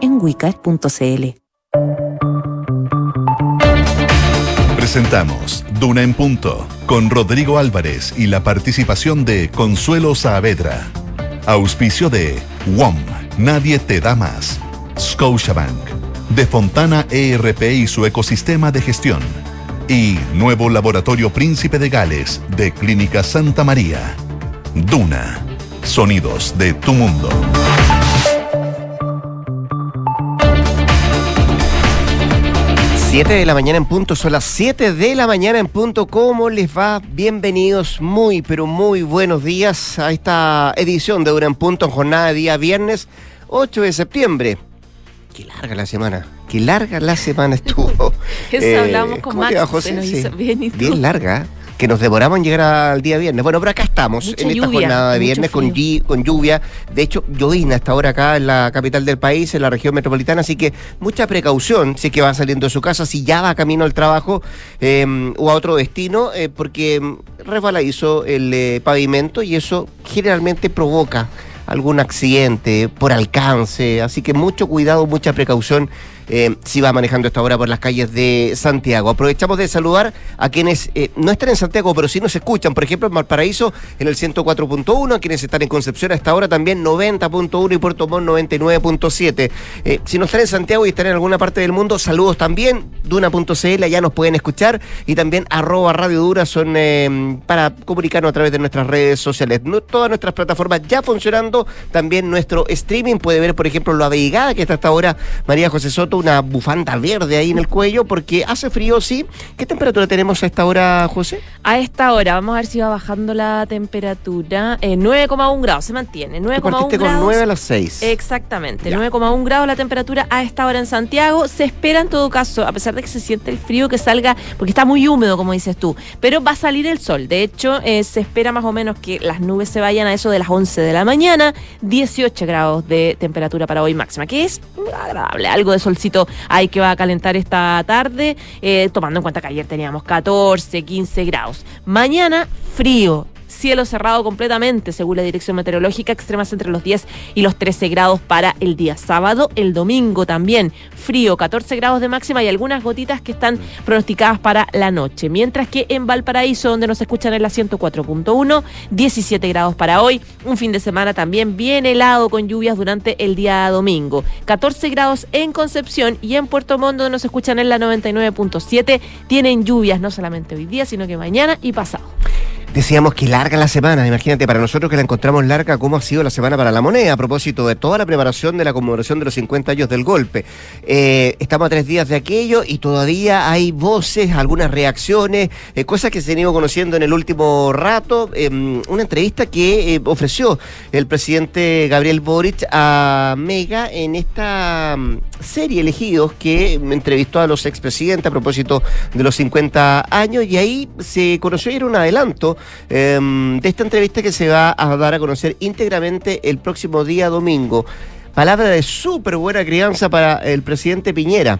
en wicar.cl. Presentamos Duna en Punto con Rodrigo Álvarez y la participación de Consuelo Saavedra. Auspicio de WOM, Nadie te da más. Scotiabank, de Fontana ERP y su ecosistema de gestión. Y Nuevo Laboratorio Príncipe de Gales de Clínica Santa María. Duna, sonidos de tu mundo. 7 de la mañana en punto, son las 7 de la mañana en punto. ¿Cómo les va? Bienvenidos, muy, pero muy buenos días a esta edición de Dura en Punto en jornada de día viernes 8 de septiembre. Qué larga la semana, qué larga la semana estuvo. Eso eh, hablamos con Max, bien, bien larga que nos demoramos en llegar al día viernes. Bueno, pero acá estamos, en esta jornada de viernes con, con lluvia. De hecho, llovina hasta ahora acá en la capital del país, en la región metropolitana, así que mucha precaución si es que va saliendo de su casa, si ya va camino al trabajo em, o a otro destino, eh, porque resbaladizo el eh, pavimento y eso generalmente provoca algún accidente por alcance, así que mucho cuidado, mucha precaución eh, si va manejando esta hora por las calles de Santiago. Aprovechamos de saludar a quienes eh, no están en Santiago, pero sí nos escuchan. Por ejemplo, en Valparaíso en el 104.1, a quienes están en Concepción a esta hora también 90.1 y Puerto Montt 99.7. Eh, si no están en Santiago y están en alguna parte del mundo, saludos también. Duna.cl, ya nos pueden escuchar. Y también arroba Radio Dura son para comunicarnos a través de nuestras redes sociales. todas nuestras plataformas ya funcionando. También nuestro streaming puede ver, por ejemplo, lo abrigada que está hasta ahora María José Soto una bufanda verde ahí en el cuello porque hace frío, sí. ¿Qué temperatura tenemos a esta hora, José? A esta hora, vamos a ver si va bajando la temperatura. 9,1 grados, se mantiene. 9,1 grados. con 9 a las 6. Exactamente, 9,1 grados la temperatura a esta hora en Santiago. Se espera en todo caso, a pesar de que se siente el frío, que salga, porque está muy húmedo, como dices tú, pero va a salir el sol. De hecho, eh, se espera más o menos que las nubes se vayan a eso de las 11 de la mañana. 18 grados de temperatura para hoy máxima, que es agradable, algo de solcito hay que va a calentar esta tarde, eh, tomando en cuenta que ayer teníamos 14, 15 grados. Mañana frío, cielo cerrado completamente, según la Dirección Meteorológica, extremas entre los 10 y los 13 grados para el día sábado. El domingo también frío, 14 grados de máxima y algunas gotitas que están pronosticadas para la noche. Mientras que en Valparaíso, donde nos escuchan en la 104.1, 17 grados para hoy. Un fin de semana también bien helado con lluvias durante el día domingo. 14 grados en Concepción y en Puerto Montt, donde nos escuchan en la 99.7, tienen lluvias no solamente hoy día, sino que mañana y pasado. Decíamos que larga la semana, imagínate, para nosotros que la encontramos larga, ¿cómo ha sido la semana para la moneda? A propósito de toda la preparación de la conmemoración de los 50 años del golpe. Eh, estamos a tres días de aquello y todavía hay voces, algunas reacciones, eh, cosas que se han ido conociendo en el último rato. Em, una entrevista que eh, ofreció el presidente Gabriel Boric a Mega en esta mm, serie elegidos que entrevistó a los expresidentes a propósito de los 50 años y ahí se conoció y era un adelanto Em, de esta entrevista que se va a dar a conocer íntegramente el próximo día domingo. Palabra de súper buena crianza para el presidente Piñera.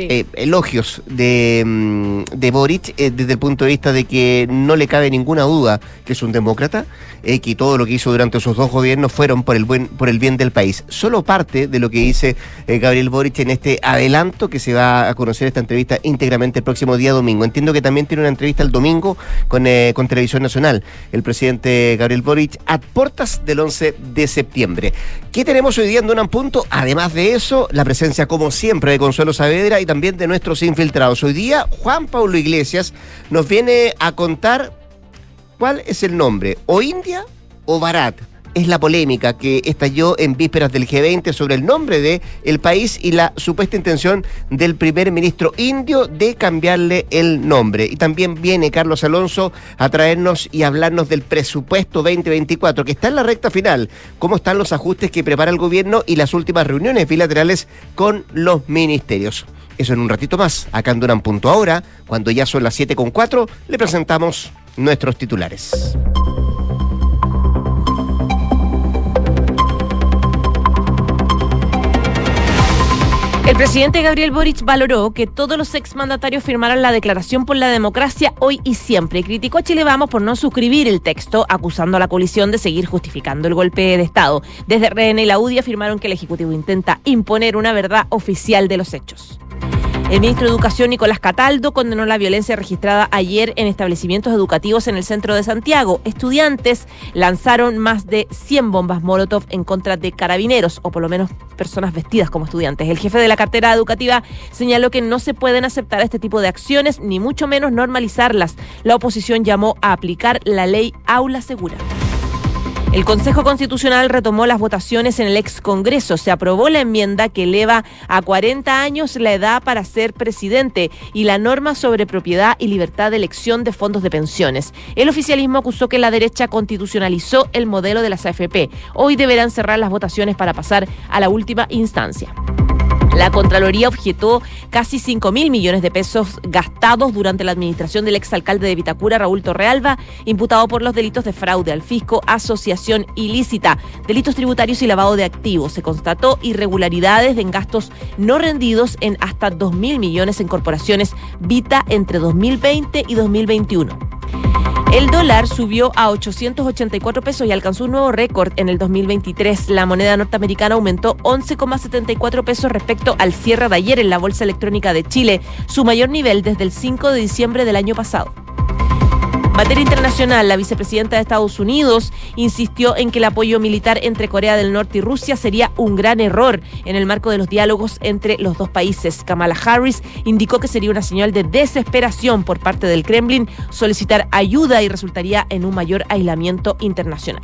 Eh, elogios de, mm, de Boric eh, desde el punto de vista de que no le cabe ninguna duda que es un demócrata, eh, que todo lo que hizo durante esos dos gobiernos fueron por el buen por el bien del país. Solo parte de lo que dice Gabriel Boric en este adelanto que se va a conocer esta entrevista íntegramente el próximo día domingo. Entiendo que también tiene una entrevista el domingo con, con Televisión Nacional, el presidente Gabriel Boric, a puertas del 11 de septiembre. ¿Qué tenemos hoy día en Donan Punto? Además de eso, la presencia como siempre de Consuelo Saavedra y también de nuestros infiltrados. Hoy día Juan Pablo Iglesias nos viene a contar cuál es el nombre, o India o Barat es la polémica que estalló en vísperas del G20 sobre el nombre de el país y la supuesta intención del primer ministro indio de cambiarle el nombre. Y también viene Carlos Alonso a traernos y hablarnos del presupuesto 2024, que está en la recta final, cómo están los ajustes que prepara el gobierno y las últimas reuniones bilaterales con los ministerios. Eso en un ratito más, acá en Duran Punto Ahora, cuando ya son las 7 con 4, le presentamos nuestros titulares. El presidente Gabriel Boric valoró que todos los exmandatarios firmaran la declaración por la democracia hoy y siempre. Criticó a Chile Vamos por no suscribir el texto, acusando a la coalición de seguir justificando el golpe de Estado. Desde RN y la UDI afirmaron que el Ejecutivo intenta imponer una verdad oficial de los hechos. El ministro de Educación, Nicolás Cataldo, condenó la violencia registrada ayer en establecimientos educativos en el centro de Santiago. Estudiantes lanzaron más de 100 bombas Molotov en contra de carabineros, o por lo menos personas vestidas como estudiantes. El jefe de la cartera educativa señaló que no se pueden aceptar este tipo de acciones, ni mucho menos normalizarlas. La oposición llamó a aplicar la ley Aula Segura. El Consejo Constitucional retomó las votaciones en el ex Congreso. Se aprobó la enmienda que eleva a 40 años la edad para ser presidente y la norma sobre propiedad y libertad de elección de fondos de pensiones. El oficialismo acusó que la derecha constitucionalizó el modelo de las AFP. Hoy deberán cerrar las votaciones para pasar a la última instancia. La Contraloría objetó casi 5 mil millones de pesos gastados durante la administración del exalcalde de Vitacura, Raúl Torrealba, imputado por los delitos de fraude al fisco, asociación ilícita, delitos tributarios y lavado de activos. Se constató irregularidades en gastos no rendidos en hasta 2 mil millones en corporaciones Vita entre 2020 y 2021. El dólar subió a 884 pesos y alcanzó un nuevo récord en el 2023. La moneda norteamericana aumentó 11,74 pesos respecto al cierre de ayer en la Bolsa Electrónica de Chile, su mayor nivel desde el 5 de diciembre del año pasado materia internacional, la vicepresidenta de Estados Unidos insistió en que el apoyo militar entre Corea del Norte y Rusia sería un gran error en el marco de los diálogos entre los dos países. Kamala Harris indicó que sería una señal de desesperación por parte del Kremlin solicitar ayuda y resultaría en un mayor aislamiento internacional.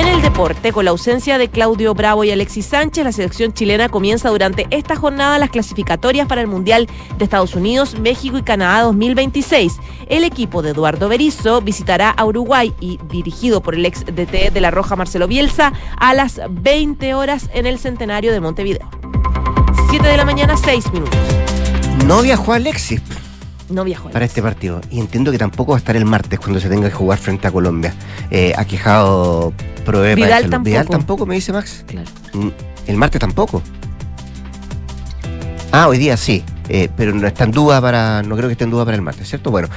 En el deporte, con la ausencia de Claudio Bravo y Alexis Sánchez, la selección chilena comienza durante esta jornada las clasificatorias para el Mundial de Estados Unidos, México y Canadá 2026. El equipo de Eduardo Berizzo visitará a Uruguay y, dirigido por el ex DT de la Roja Marcelo Bielsa, a las 20 horas en el centenario de Montevideo. 7 de la mañana, 6 minutos. No viajó Alexis no viajó. Para este partido. Y entiendo que tampoco va a estar el martes cuando se tenga que jugar frente a Colombia. Eh, ha quejado Proe Vidal tampoco. Vidal tampoco, me dice Max. Claro. Mm, el martes tampoco. Ah, hoy día sí. Eh, pero no está en duda para, no creo que esté en duda para el martes, ¿cierto? Bueno,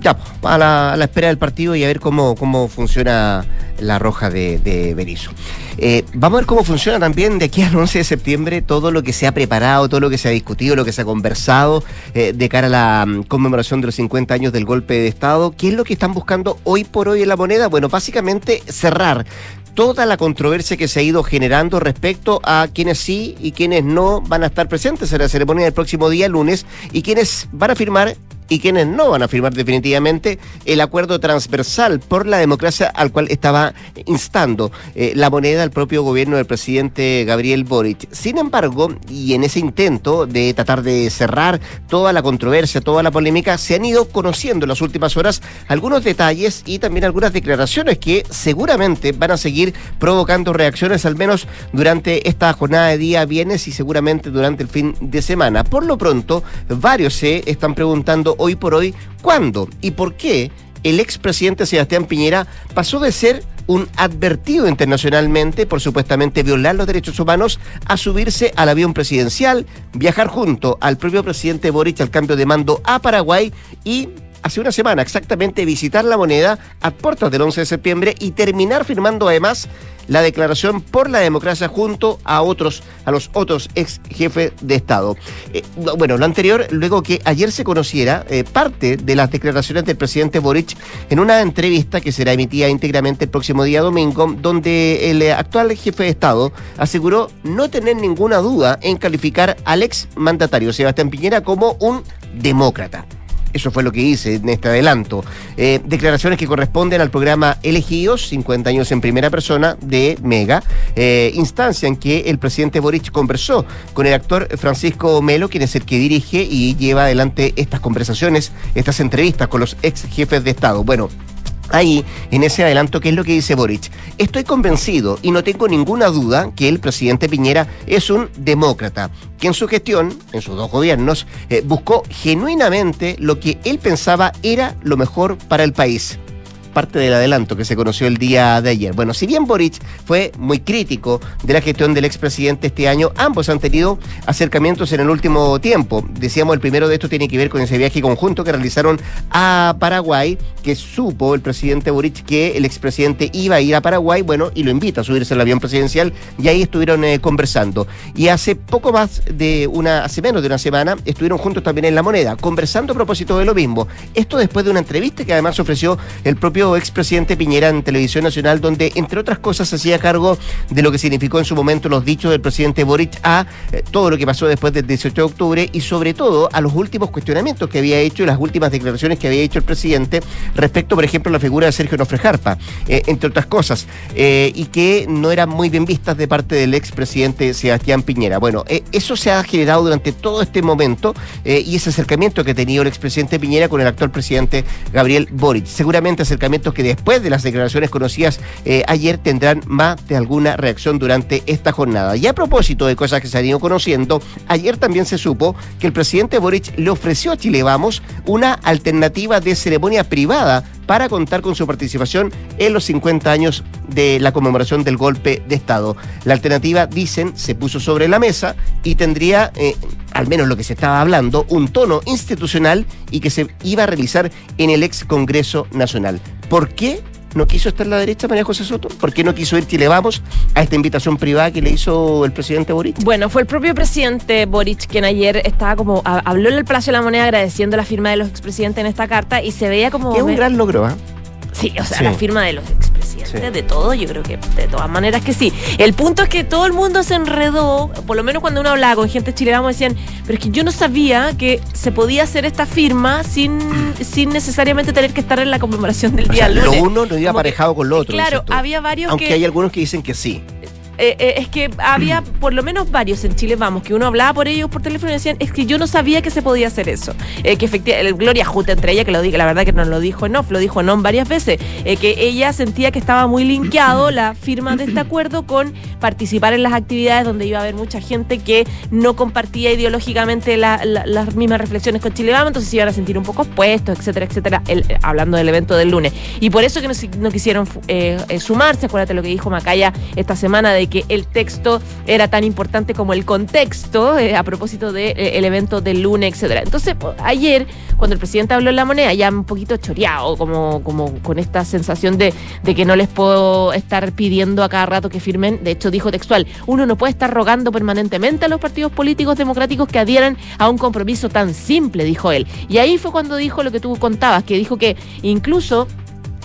ya, a la, a la espera del partido y a ver cómo, cómo funciona la roja de, de Berizzo. Eh, vamos a ver cómo funciona también de aquí al 11 de septiembre todo lo que se ha preparado, todo lo que se ha discutido, lo que se ha conversado eh, de cara a la mm, conmemoración de los 50 años del golpe de Estado. ¿Qué es lo que están buscando hoy por hoy en la moneda? Bueno, básicamente cerrar toda la controversia que se ha ido generando respecto a quienes sí y quienes no van a estar presentes en la ceremonia del próximo día, lunes, y quienes van a firmar y quienes no van a firmar definitivamente el acuerdo transversal por la democracia al cual estaba instando eh, la moneda del propio gobierno del presidente Gabriel Boric. Sin embargo, y en ese intento de tratar de cerrar toda la controversia, toda la polémica, se han ido conociendo en las últimas horas algunos detalles y también algunas declaraciones que seguramente van a seguir provocando reacciones, al menos durante esta jornada de día viernes y seguramente durante el fin de semana. Por lo pronto, varios se están preguntando hoy por hoy cuándo y por qué el expresidente Sebastián Piñera pasó de ser un advertido internacionalmente por supuestamente violar los derechos humanos a subirse al avión presidencial, viajar junto al propio presidente Boric al cambio de mando a Paraguay y hace una semana exactamente visitar la moneda a puertas del 11 de septiembre y terminar firmando además la declaración por la democracia junto a otros, a los otros ex jefes de Estado. Eh, bueno, lo anterior, luego que ayer se conociera eh, parte de las declaraciones del presidente Boric en una entrevista que será emitida íntegramente el próximo día domingo, donde el actual jefe de Estado aseguró no tener ninguna duda en calificar al ex mandatario Sebastián Piñera como un demócrata. Eso fue lo que hice en este adelanto. Eh, declaraciones que corresponden al programa Elegidos, 50 años en primera persona, de Mega, eh, instancia en que el presidente Boric conversó con el actor Francisco Melo, quien es el que dirige y lleva adelante estas conversaciones, estas entrevistas con los ex jefes de Estado. Bueno, ahí, en ese adelanto, ¿qué es lo que dice Boric? Estoy convencido y no tengo ninguna duda que el presidente Piñera es un demócrata, que en su gestión, en sus dos gobiernos, eh, buscó genuinamente lo que él pensaba era lo mejor para el país. Parte del adelanto que se conoció el día de ayer. Bueno, si bien Boric fue muy crítico de la gestión del expresidente este año, ambos han tenido acercamientos en el último tiempo. Decíamos, el primero de estos tiene que ver con ese viaje conjunto que realizaron a Paraguay, que supo el presidente Boric que el expresidente iba a ir a Paraguay, bueno, y lo invita a subirse al avión presidencial, y ahí estuvieron eh, conversando. Y hace poco más de una, hace menos de una semana, estuvieron juntos también en La Moneda, conversando a propósito de lo mismo. Esto después de una entrevista que además ofreció el propio expresidente Piñera en Televisión Nacional, donde, entre otras cosas, se hacía cargo de lo que significó en su momento los dichos del presidente Boric a eh, todo lo que pasó después del 18 de octubre y sobre todo a los últimos cuestionamientos que había hecho y las últimas declaraciones que había hecho el presidente respecto, por ejemplo, a la figura de Sergio Nofre Jarpa, eh, entre otras cosas, eh, y que no eran muy bien vistas de parte del expresidente Sebastián Piñera. Bueno, eso se ha generado durante todo este momento y ese acercamiento que ha tenido el expresidente Piñera con el actual presidente Gabriel Boric. Seguramente que después de las declaraciones conocidas ayer tendrán más de alguna reacción durante esta jornada. Y a propósito de cosas que se han ido conociendo, ayer también se supo que el presidente Boric le ofreció a Chile Vamos una alternativa de ceremonia privada para contar con su participación en los 50 años de la conmemoración del golpe de Estado. La alternativa, dicen, se puso sobre la mesa y tendría, eh, al menos lo que se estaba hablando, un tono institucional y que se iba a realizar en el ex Congreso Nacional. ¿Por qué? No quiso estar en la derecha María José Soto? ¿Por qué no quiso ir Chile Vamos a esta invitación privada que le hizo el presidente Boric? Bueno, fue el propio presidente Boric quien ayer estaba como, habló en el Palacio de la Moneda agradeciendo la firma de los expresidentes en esta carta y se veía como... es un gran logro, ¿ah? Sí, o sea, la firma de los expresidentes, de todo, yo creo que de todas maneras que sí. El punto es que todo el mundo se enredó, por lo menos cuando uno hablaba con gente chilena, decían, pero es que yo no sabía que se podía hacer esta firma sin, sin necesariamente tener que estar en la conmemoración del día lunes. Lo uno no iba aparejado con lo otro. Claro, había varios Aunque hay algunos que dicen que sí. Eh, eh, es que había por lo menos varios en Chile, vamos, que uno hablaba por ellos por teléfono y decían, es que yo no sabía que se podía hacer eso. Eh, que efectivamente, Gloria Juta entre ella, que lo diga, la verdad que no lo dijo en off, lo dijo en on varias veces, que ella sentía que estaba muy linkeado la firma de este acuerdo con participar en las actividades donde iba a haber mucha gente que no compartía ideológicamente las mismas reflexiones con Chile Vamos, entonces se iban a sentir un poco opuestos, etcétera, etcétera, hablando del evento del lunes. Y por eso que no, no quisieron sumarse, acuérdate lo que dijo Macaya esta semana de que el texto era tan importante como el contexto eh, a propósito del de, eh, evento del lunes, etcétera. Entonces, ayer, cuando el presidente habló en la moneda, ya un poquito choreado, como, como con esta sensación de, de que no les puedo estar pidiendo a cada rato que firmen. De hecho, dijo textual, uno no puede estar rogando permanentemente a los partidos políticos democráticos que adhieran a un compromiso tan simple, dijo él. Y ahí fue cuando dijo lo que tú contabas, que dijo que incluso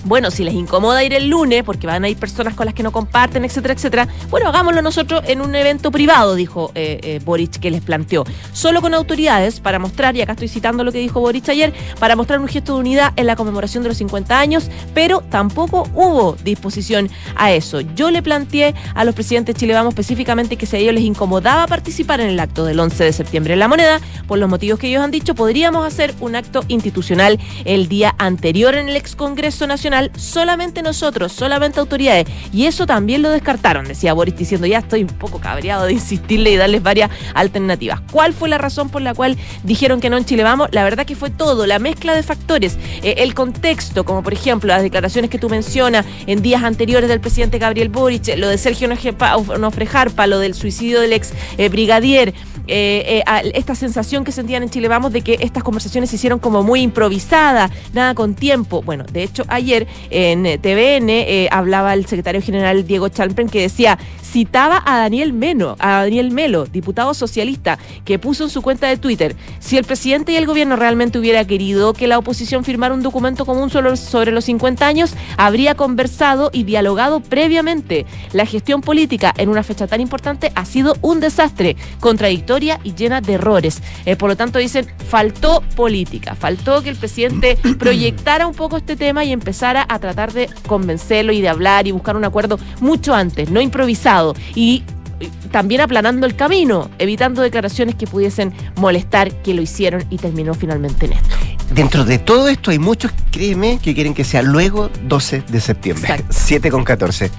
bueno, si les incomoda ir el lunes, porque van a ir personas con las que no comparten, etcétera, etcétera, bueno, hagámoslo nosotros en un evento privado, dijo eh, eh, Boric, que les planteó. Solo con autoridades para mostrar, y acá estoy citando lo que dijo Boric ayer, para mostrar un gesto de unidad en la conmemoración de los 50 años, pero tampoco hubo disposición a eso. Yo le planteé a los presidentes Chile Vamos específicamente que si a ellos les incomodaba participar en el acto del 11 de septiembre en La Moneda, por los motivos que ellos han dicho, podríamos hacer un acto institucional el día anterior en el ex Congreso Nacional solamente nosotros, solamente autoridades. Y eso también lo descartaron, decía Boris, diciendo, ya estoy un poco cabreado de insistirle y darles varias alternativas. ¿Cuál fue la razón por la cual dijeron que no en Chile vamos? La verdad que fue todo, la mezcla de factores, eh, el contexto, como por ejemplo las declaraciones que tú mencionas en días anteriores del presidente Gabriel Boric, lo de Sergio Nofrejarpa, lo del suicidio del ex eh, brigadier, eh, esta sensación que sentían en Chile Vamos de que estas conversaciones se hicieron como muy improvisadas, nada con tiempo. Bueno, de hecho, ayer en TVN eh, hablaba el secretario general Diego Chalpen que decía, citaba a Daniel Meno, a Daniel Melo, diputado socialista, que puso en su cuenta de Twitter, si el presidente y el gobierno realmente hubiera querido que la oposición firmara un documento común sobre los 50 años, habría conversado y dialogado previamente. La gestión política en una fecha tan importante ha sido un desastre, contradictoria y llena de errores. Eh, por lo tanto, dicen, faltó política, faltó que el presidente proyectara un poco este tema y empezara a tratar de convencerlo y de hablar y buscar un acuerdo mucho antes, no improvisado. Y también aplanando el camino, evitando declaraciones que pudiesen molestar, que lo hicieron y terminó finalmente en esto. Dentro de todo esto hay muchos, créeme, que quieren que sea luego 12 de septiembre, 7 con 14.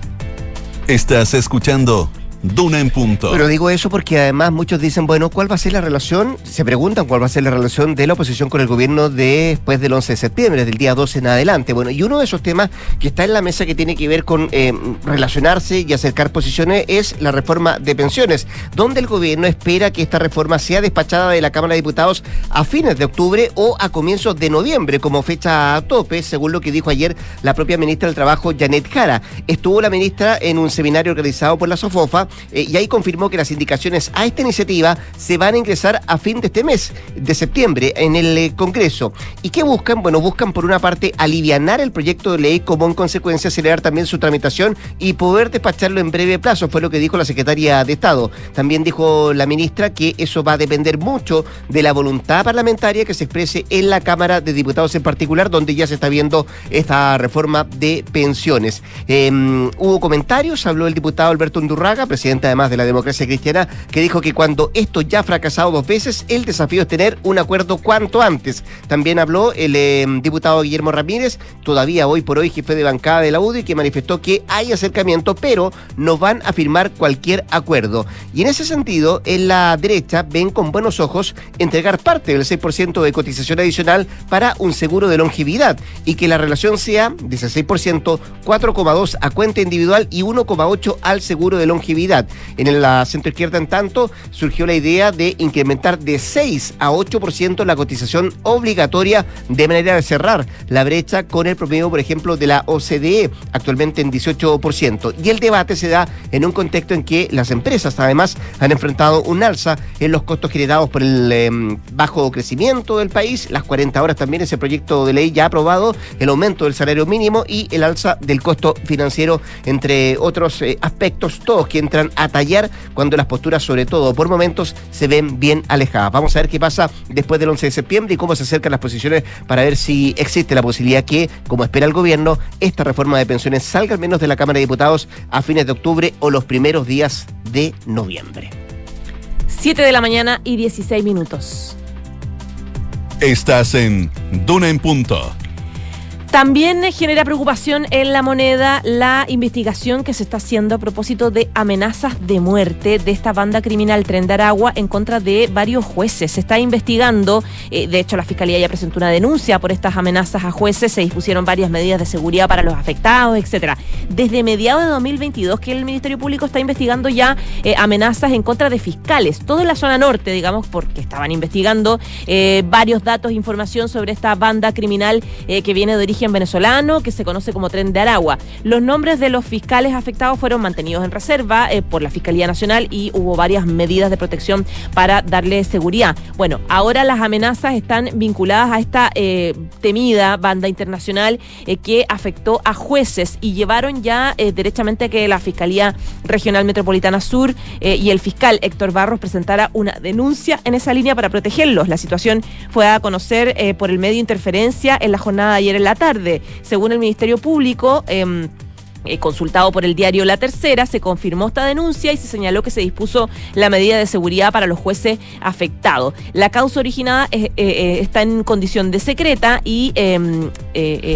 Estás escuchando Duna en punto. Pero digo eso porque además muchos dicen, bueno, ¿cuál va a ser la relación? Se preguntan cuál va a ser la relación de la oposición con el gobierno después del 11 de septiembre, del día 12 en adelante. Bueno, y uno de esos temas que está en la mesa que tiene que ver con eh, relacionarse y acercar posiciones es la reforma de pensiones, donde el gobierno espera que esta reforma sea despachada de la Cámara de Diputados a fines de octubre o a comienzos de noviembre como fecha a tope, según lo que dijo ayer la propia ministra del Trabajo, Janet Jara. Estuvo la ministra en un seminario organizado por la SOFOFA eh, y ahí confirmó que las indicaciones a esta iniciativa se van a ingresar a fin de este mes, de septiembre, en el eh, Congreso. ¿Y qué buscan? Bueno, buscan por una parte alivianar el proyecto de ley como en consecuencia acelerar también su tramitación y poder despacharlo en breve plazo, fue lo que dijo la secretaria de Estado. También dijo la ministra que eso va a depender mucho de la voluntad parlamentaria que se exprese en la Cámara de Diputados en particular, donde ya se está viendo esta reforma de pensiones. Em, hubo comentarios, habló el diputado Alberto Undurraga, presidente además de la democracia cristiana, que dijo que cuando esto ya ha fracasado dos veces, el desafío es tener un acuerdo cuanto antes. También habló el em, diputado Guillermo Ramírez, todavía hoy por hoy jefe de bancada de la UDI, que manifestó que hay acercamiento, pero no van a firmar cualquier acuerdo. Y en ese sentido, en la derecha ven con buenos ojos entregar parte del 6% de cotización adicional para un seguro de longevidad y que la relación sea de ese 6%, 4,2 a cuenta individual y 1,8 al seguro de longevidad. En la centro izquierda, en tanto, surgió la idea de incrementar de 6 a 8% la cotización obligatoria de manera de cerrar la brecha con el promedio, por ejemplo, de la OCDE, actualmente en 18%. Y el debate se da en un contexto en que las empresas además han enfrentado un alza en los costos generados por el em, bajo crecimiento del país, las 40 horas también ese proyecto de ley ya aprobado, el aumento del salario mínimo y el alza del costo financiero, entre otros eh, aspectos, todos que entran a tallar cuando las posturas, sobre todo por momentos, se ven bien alejadas. Vamos a ver qué pasa después del 11 de septiembre y cómo se acercan las posiciones para ver si existe la posibilidad que, como espera el gobierno, esta reforma de pensiones salga al menos de la Cámara de Diputados a fines de octubre o los primeros días de noviembre. 7 de la mañana y 16 minutos. Estás en Duna en Punto. También genera preocupación en la moneda la investigación que se está haciendo a propósito de amenazas de muerte de esta banda criminal Tren Aragua en contra de varios jueces. Se está investigando, eh, de hecho la Fiscalía ya presentó una denuncia por estas amenazas a jueces, se dispusieron varias medidas de seguridad para los afectados, etcétera. Desde mediados de 2022 que el Ministerio Público está investigando ya eh, amenazas en contra de fiscales, todo en la zona norte, digamos, porque estaban investigando eh, varios datos, información sobre esta banda criminal que viene de origen venezolano que se conoce como Tren de Aragua. Los nombres de los fiscales afectados fueron mantenidos en reserva eh, por la Fiscalía Nacional y hubo varias medidas de protección para darle seguridad. Bueno, ahora las amenazas están vinculadas a esta eh, temida banda internacional eh, que afectó a jueces y llevaron ya derechamente que la Fiscalía Regional Metropolitana Sur y el fiscal Héctor Barros presentara una denuncia en esa línea para protegerlos. La situación fue a conocer por el medio Interferencia en la jornada de ayer en la tarde según el Ministerio Público, eh, eh, consultado por el diario La Tercera, se confirmó esta denuncia y se señaló que se dispuso la medida de seguridad para los jueces afectados. La causa originada eh, eh, está en condición de secreta y em,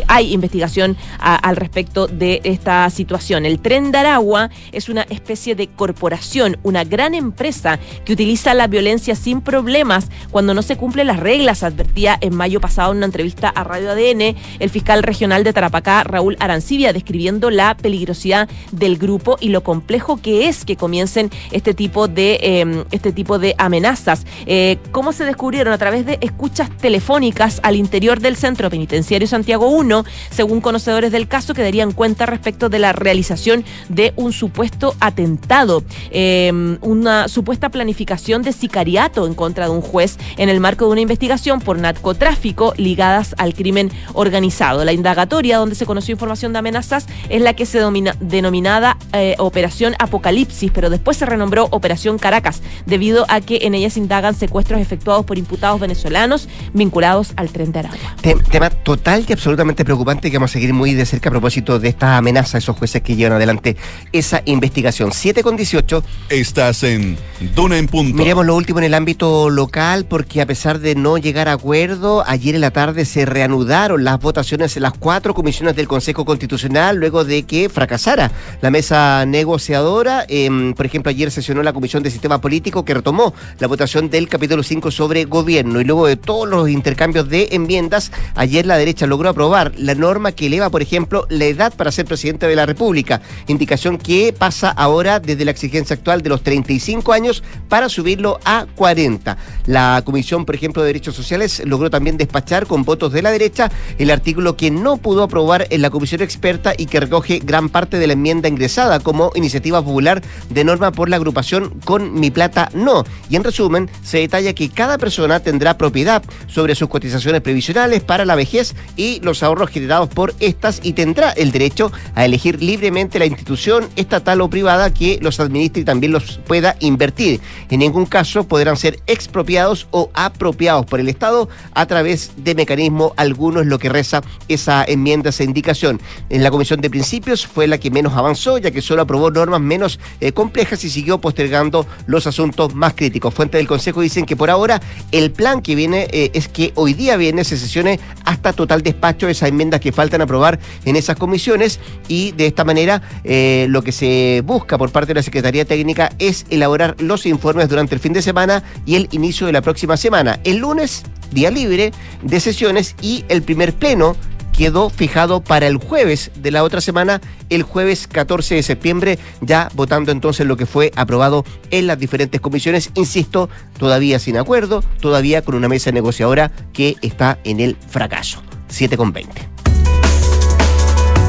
hay investigación al respecto de esta situación. El Tren de Aragua es una especie de corporación, una gran empresa que utiliza la violencia sin problemas cuando no se cumplen las reglas, advertía en mayo pasado en una entrevista a Radio ADN el fiscal regional de Tarapacá, Raúl Arancibia, describiendo la peligrosidad del grupo y lo complejo que es que comiencen este tipo de, em, este tipo de amenazas. Eh, ¿Cómo se descubrieron? A través de escuchas telefónicas al interior del Centro Penitenciario Santiago I, según conocedores del caso, que darían cuenta respecto de la realización de un supuesto atentado, em, una supuesta planificación de sicariato en contra de un juez en el marco de una investigación por narcotráfico ligadas al crimen organizado. La indagatoria donde se conoció información de amenazas es la que se domina, denominada eh, Operación Apocalipsis, pero después se renombró Operación Caracas, debido a que en ella se indagan secuestros efectuados por imputados venezolanos vinculados al tren de Aragua. tema total y absolutamente preocupante que vamos a seguir muy de cerca a propósito de esta amenaza a esos jueces que llevan adelante esa investigación. 7 con 18. Estás en Duna en Punto. Miremos lo último en el ámbito local, porque a pesar de no llegar a acuerdo, ayer en la tarde se reanudaron las votaciones en las cuatro comisiones del Consejo Constitucional, luego de que que fracasara la mesa negociadora. Em, por ejemplo, ayer sesionó la Comisión de Sistema Político que retomó la votación del capítulo 5 sobre gobierno y luego de todos los intercambios de enmiendas, ayer la derecha logró aprobar la norma que eleva, por ejemplo, la edad para ser presidente de la República, indicación que pasa ahora desde la exigencia actual de los 35 años para subirlo a 40. La Comisión, por ejemplo, de Derechos Sociales logró también despachar con votos de la derecha el artículo que no pudo aprobar en la Comisión Experta y que recoge gran parte de la enmienda ingresada como iniciativa popular de norma por la agrupación Con Mi Plata No. Y en resumen, se detalla que cada persona tendrá propiedad sobre sus cotizaciones previsionales para la vejez y los ahorros generados por estas y tendrá el derecho a elegir libremente la institución estatal o privada que los administre y también los pueda invertir. En ningún caso podrán ser expropiados o apropiados por el Estado a través de mecanismo alguno, es lo que reza esa enmienda, esa indicación. En la Comisión de Principios fue la que menos avanzó, ya que solo aprobó normas menos eh, complejas y siguió postergando los asuntos más críticos. Fuentes del Consejo dicen que por ahora el plan que viene eh, es que hoy día viene se sesione hasta total despacho esas enmiendas que faltan aprobar en esas comisiones y de esta manera eh, lo que se busca por parte de la Secretaría Técnica es elaborar los informes durante el fin de semana y el inicio de la próxima semana. El lunes, día libre de sesiones y el primer pleno quedó fijado para el jueves de la otra semana, el jueves 14 de septiembre, ya votando entonces lo que fue aprobado en las diferentes comisiones, insisto, todavía sin acuerdo, todavía con una mesa negociadora que está en el fracaso. 7 con 20.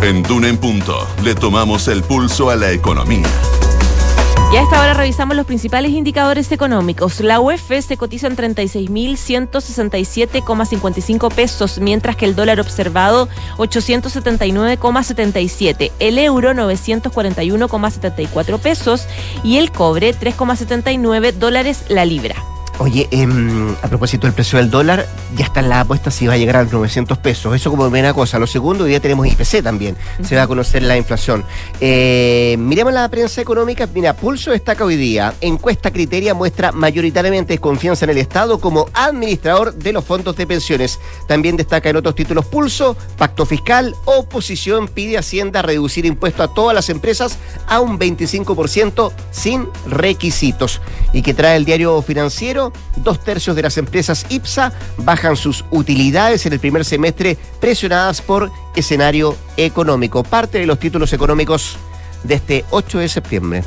En Duna en Punto le tomamos el pulso a la economía. Y a esta hora revisamos los principales indicadores económicos. La UEF se cotiza en 36.167,55 pesos, mientras que el dólar observado 879,77, el euro 941,74 pesos y el cobre 3,79 dólares la libra. Oye, em, a propósito del precio del dólar, ya está en la apuesta si va a llegar a los 900 pesos. Eso como primera cosa. Lo segundo, hoy día tenemos IPC también. Se va a conocer la inflación. Eh, miremos la prensa económica. Mira, Pulso destaca hoy día. Encuesta Criteria muestra mayoritariamente desconfianza en el Estado como administrador de los fondos de pensiones. También destaca en otros títulos Pulso, Pacto Fiscal, oposición pide a Hacienda reducir impuestos a todas las empresas a un 25% sin requisitos. Y que trae el diario financiero dos tercios de las empresas IPSA bajan sus utilidades en el primer semestre presionadas por escenario económico. Parte de los títulos económicos de este 8 de septiembre.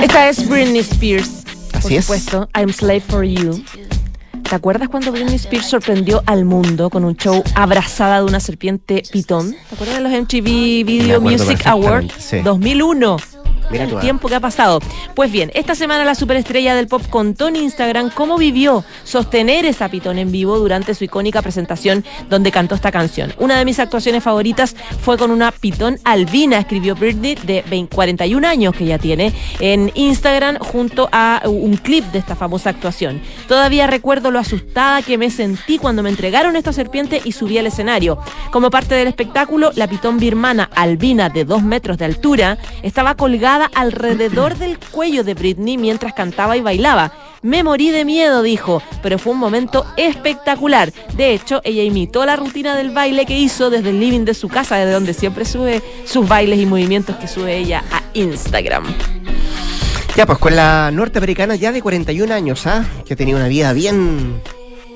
Esta es Britney Spears. Así por supuesto, I'm Slave for You. ¿Te acuerdas cuando Britney Spears sorprendió al mundo con un show abrazada de una serpiente pitón? ¿Te acuerdas de los MTV Video Music Awards 2001? Mira el tiempo que ha pasado. Pues bien, esta semana la superestrella del pop contó en Instagram cómo vivió sostener esa pitón en vivo durante su icónica presentación donde cantó esta canción. Una de mis actuaciones favoritas fue con una pitón albina, escribió Britney, de 41 años que ya tiene, en Instagram junto a un clip de esta famosa actuación. Todavía recuerdo lo asustada que me sentí cuando me entregaron esta serpiente y subí al escenario. Como parte del espectáculo, la pitón birmana albina de 2 metros de altura estaba colgada alrededor del cuello de Britney mientras cantaba y bailaba. Me morí de miedo, dijo, pero fue un momento espectacular. De hecho, ella imitó la rutina del baile que hizo desde el living de su casa, desde donde siempre sube sus bailes y movimientos que sube ella a Instagram. Ya, pues con la norteamericana ya de 41 años, ¿ah? Que tenido una vida bien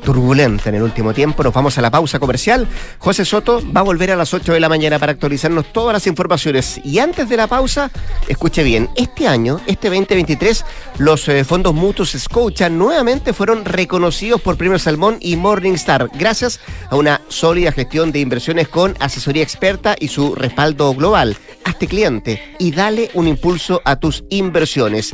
turbulenta en el último tiempo. Nos vamos a la pausa comercial. José Soto va a volver a las 8 de la mañana para actualizarnos todas las informaciones. Y antes de la pausa, escuche bien, este año, este 2023, los eh, fondos mutuos Scotia nuevamente fueron reconocidos por Premio Salmón y Morningstar, gracias a una sólida gestión de inversiones con asesoría experta y su respaldo global. Hazte cliente y dale un impulso a tus inversiones.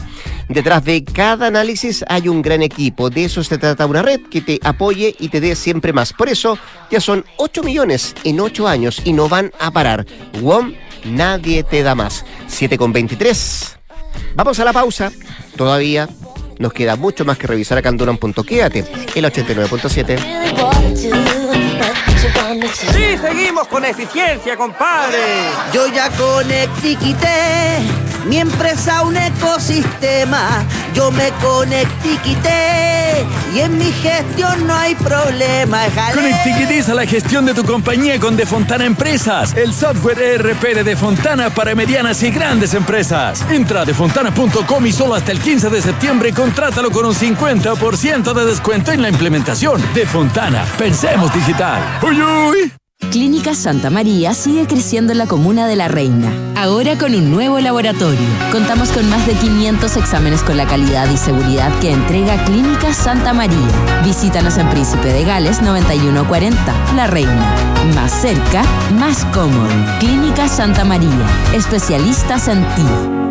Detrás de cada análisis hay un gran equipo. De eso se trata una red que te apoye y te dé siempre más. Por eso ya son 8 millones en 8 años y no van a parar. WOM, nadie te da más. 7 con 23. Vamos a la pausa. Todavía nos queda mucho más que revisar acá en Quédate, el 89.7. Sí, seguimos con eficiencia, compadre. Yo ya conecté Mi empresa un ecosistema, yo me conecté y en mi gestión no hay problema. Conectiquitiza la gestión de tu compañía con De Fontana Empresas, el software ERP de De Fontana para medianas y grandes empresas. Entra a defontana.com y solo hasta el 15 de septiembre contrátalo con un 50% de descuento en la implementación. De Fontana, pensemos digital. ¡Uy, uy! Clínica Santa María sigue creciendo en la comuna de La Reina, ahora con un nuevo laboratorio. Contamos con más de 500 exámenes con la calidad y seguridad que entrega Clínica Santa María. Visítanos en Príncipe de Gales 9140, La Reina. Más cerca, más cómodo. Clínica Santa María, especialistas en ti.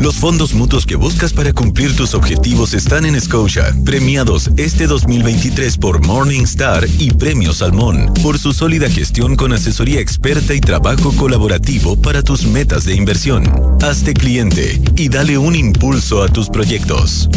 Los fondos mutuos que buscas para cumplir tus objetivos están en Scotia, premiados este 2023 por Morningstar y Premio Salmón, por su sólida gestión con asesoría experta y trabajo colaborativo para tus metas de inversión. Hazte cliente y dale un impulso a tus proyectos.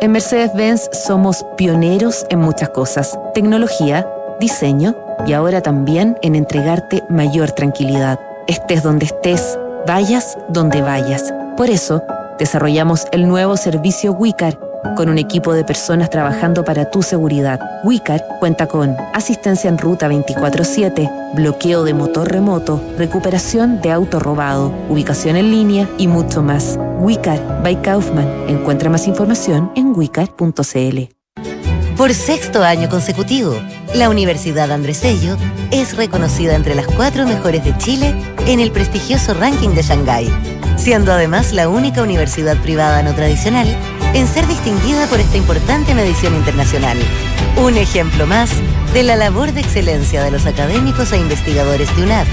En Mercedes-Benz somos pioneros en muchas cosas, tecnología, diseño y ahora también en entregarte mayor tranquilidad. Estés donde estés vayas donde vayas. Por eso, desarrollamos el nuevo servicio WICAR con un equipo de personas trabajando para tu seguridad. WICAR cuenta con asistencia en ruta 24/7, bloqueo de motor remoto, recuperación de auto robado, ubicación en línea y mucho más. WICAR by Kaufman. Encuentra más información en wicar.cl. Por sexto año consecutivo, la Universidad Andrés Bello es reconocida entre las cuatro mejores de Chile en el prestigioso ranking de Shanghái, siendo además la única universidad privada no tradicional en ser distinguida por esta importante medición internacional. Un ejemplo más de la labor de excelencia de los académicos e investigadores de UNAD,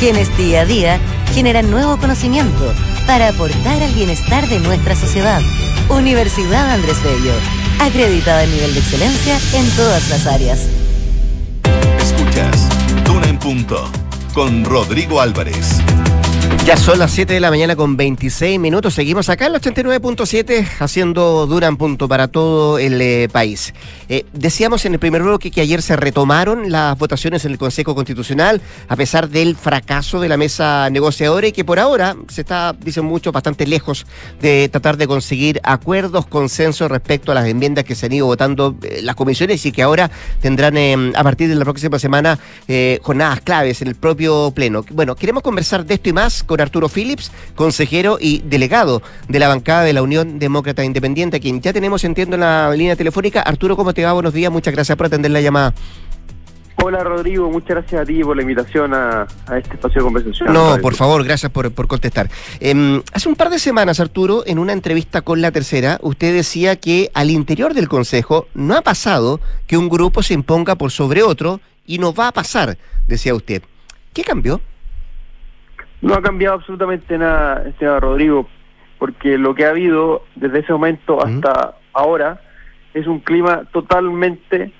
quienes día a día generan nuevo conocimiento para aportar al bienestar de nuestra sociedad. Universidad Andrés Bello acreditada en nivel de excelencia en todas las áreas. Escuchas Duna Punto con Rodrigo Álvarez. Ya son las 7 de la mañana con 26 minutos. Seguimos acá en el 89.7 haciendo Duran Punto para todo el eh, país. Eh, decíamos en el primer bloque que ayer se retomaron las votaciones en el Consejo Constitucional a pesar del fracaso de la mesa negociadora y que por ahora se está, dicen muchos, bastante lejos de tratar de conseguir acuerdos, consensos respecto a las enmiendas que se han ido votando eh, las comisiones y que ahora tendrán a partir de la próxima semana jornadas claves en el propio Pleno. Bueno, queremos conversar de esto y más Arturo Phillips, consejero y delegado de la bancada de la Unión Demócrata Independiente, a quien ya tenemos, entiendo, en la línea telefónica. Arturo, ¿cómo te va? Buenos días, muchas gracias por atender la llamada. Hola Rodrigo, muchas gracias a ti por la invitación a, este espacio de conversación. No, por favor, gracias por, contestar. Em, hace un par de semanas, Arturo, en una entrevista con La Tercera, usted decía que al interior del Consejo no ha pasado que un grupo se imponga por sobre otro y no va a pasar, decía usted. ¿Qué cambió? No ha cambiado absolutamente nada, señor Rodrigo, porque lo que ha habido desde ese momento hasta ahora es un clima totalmente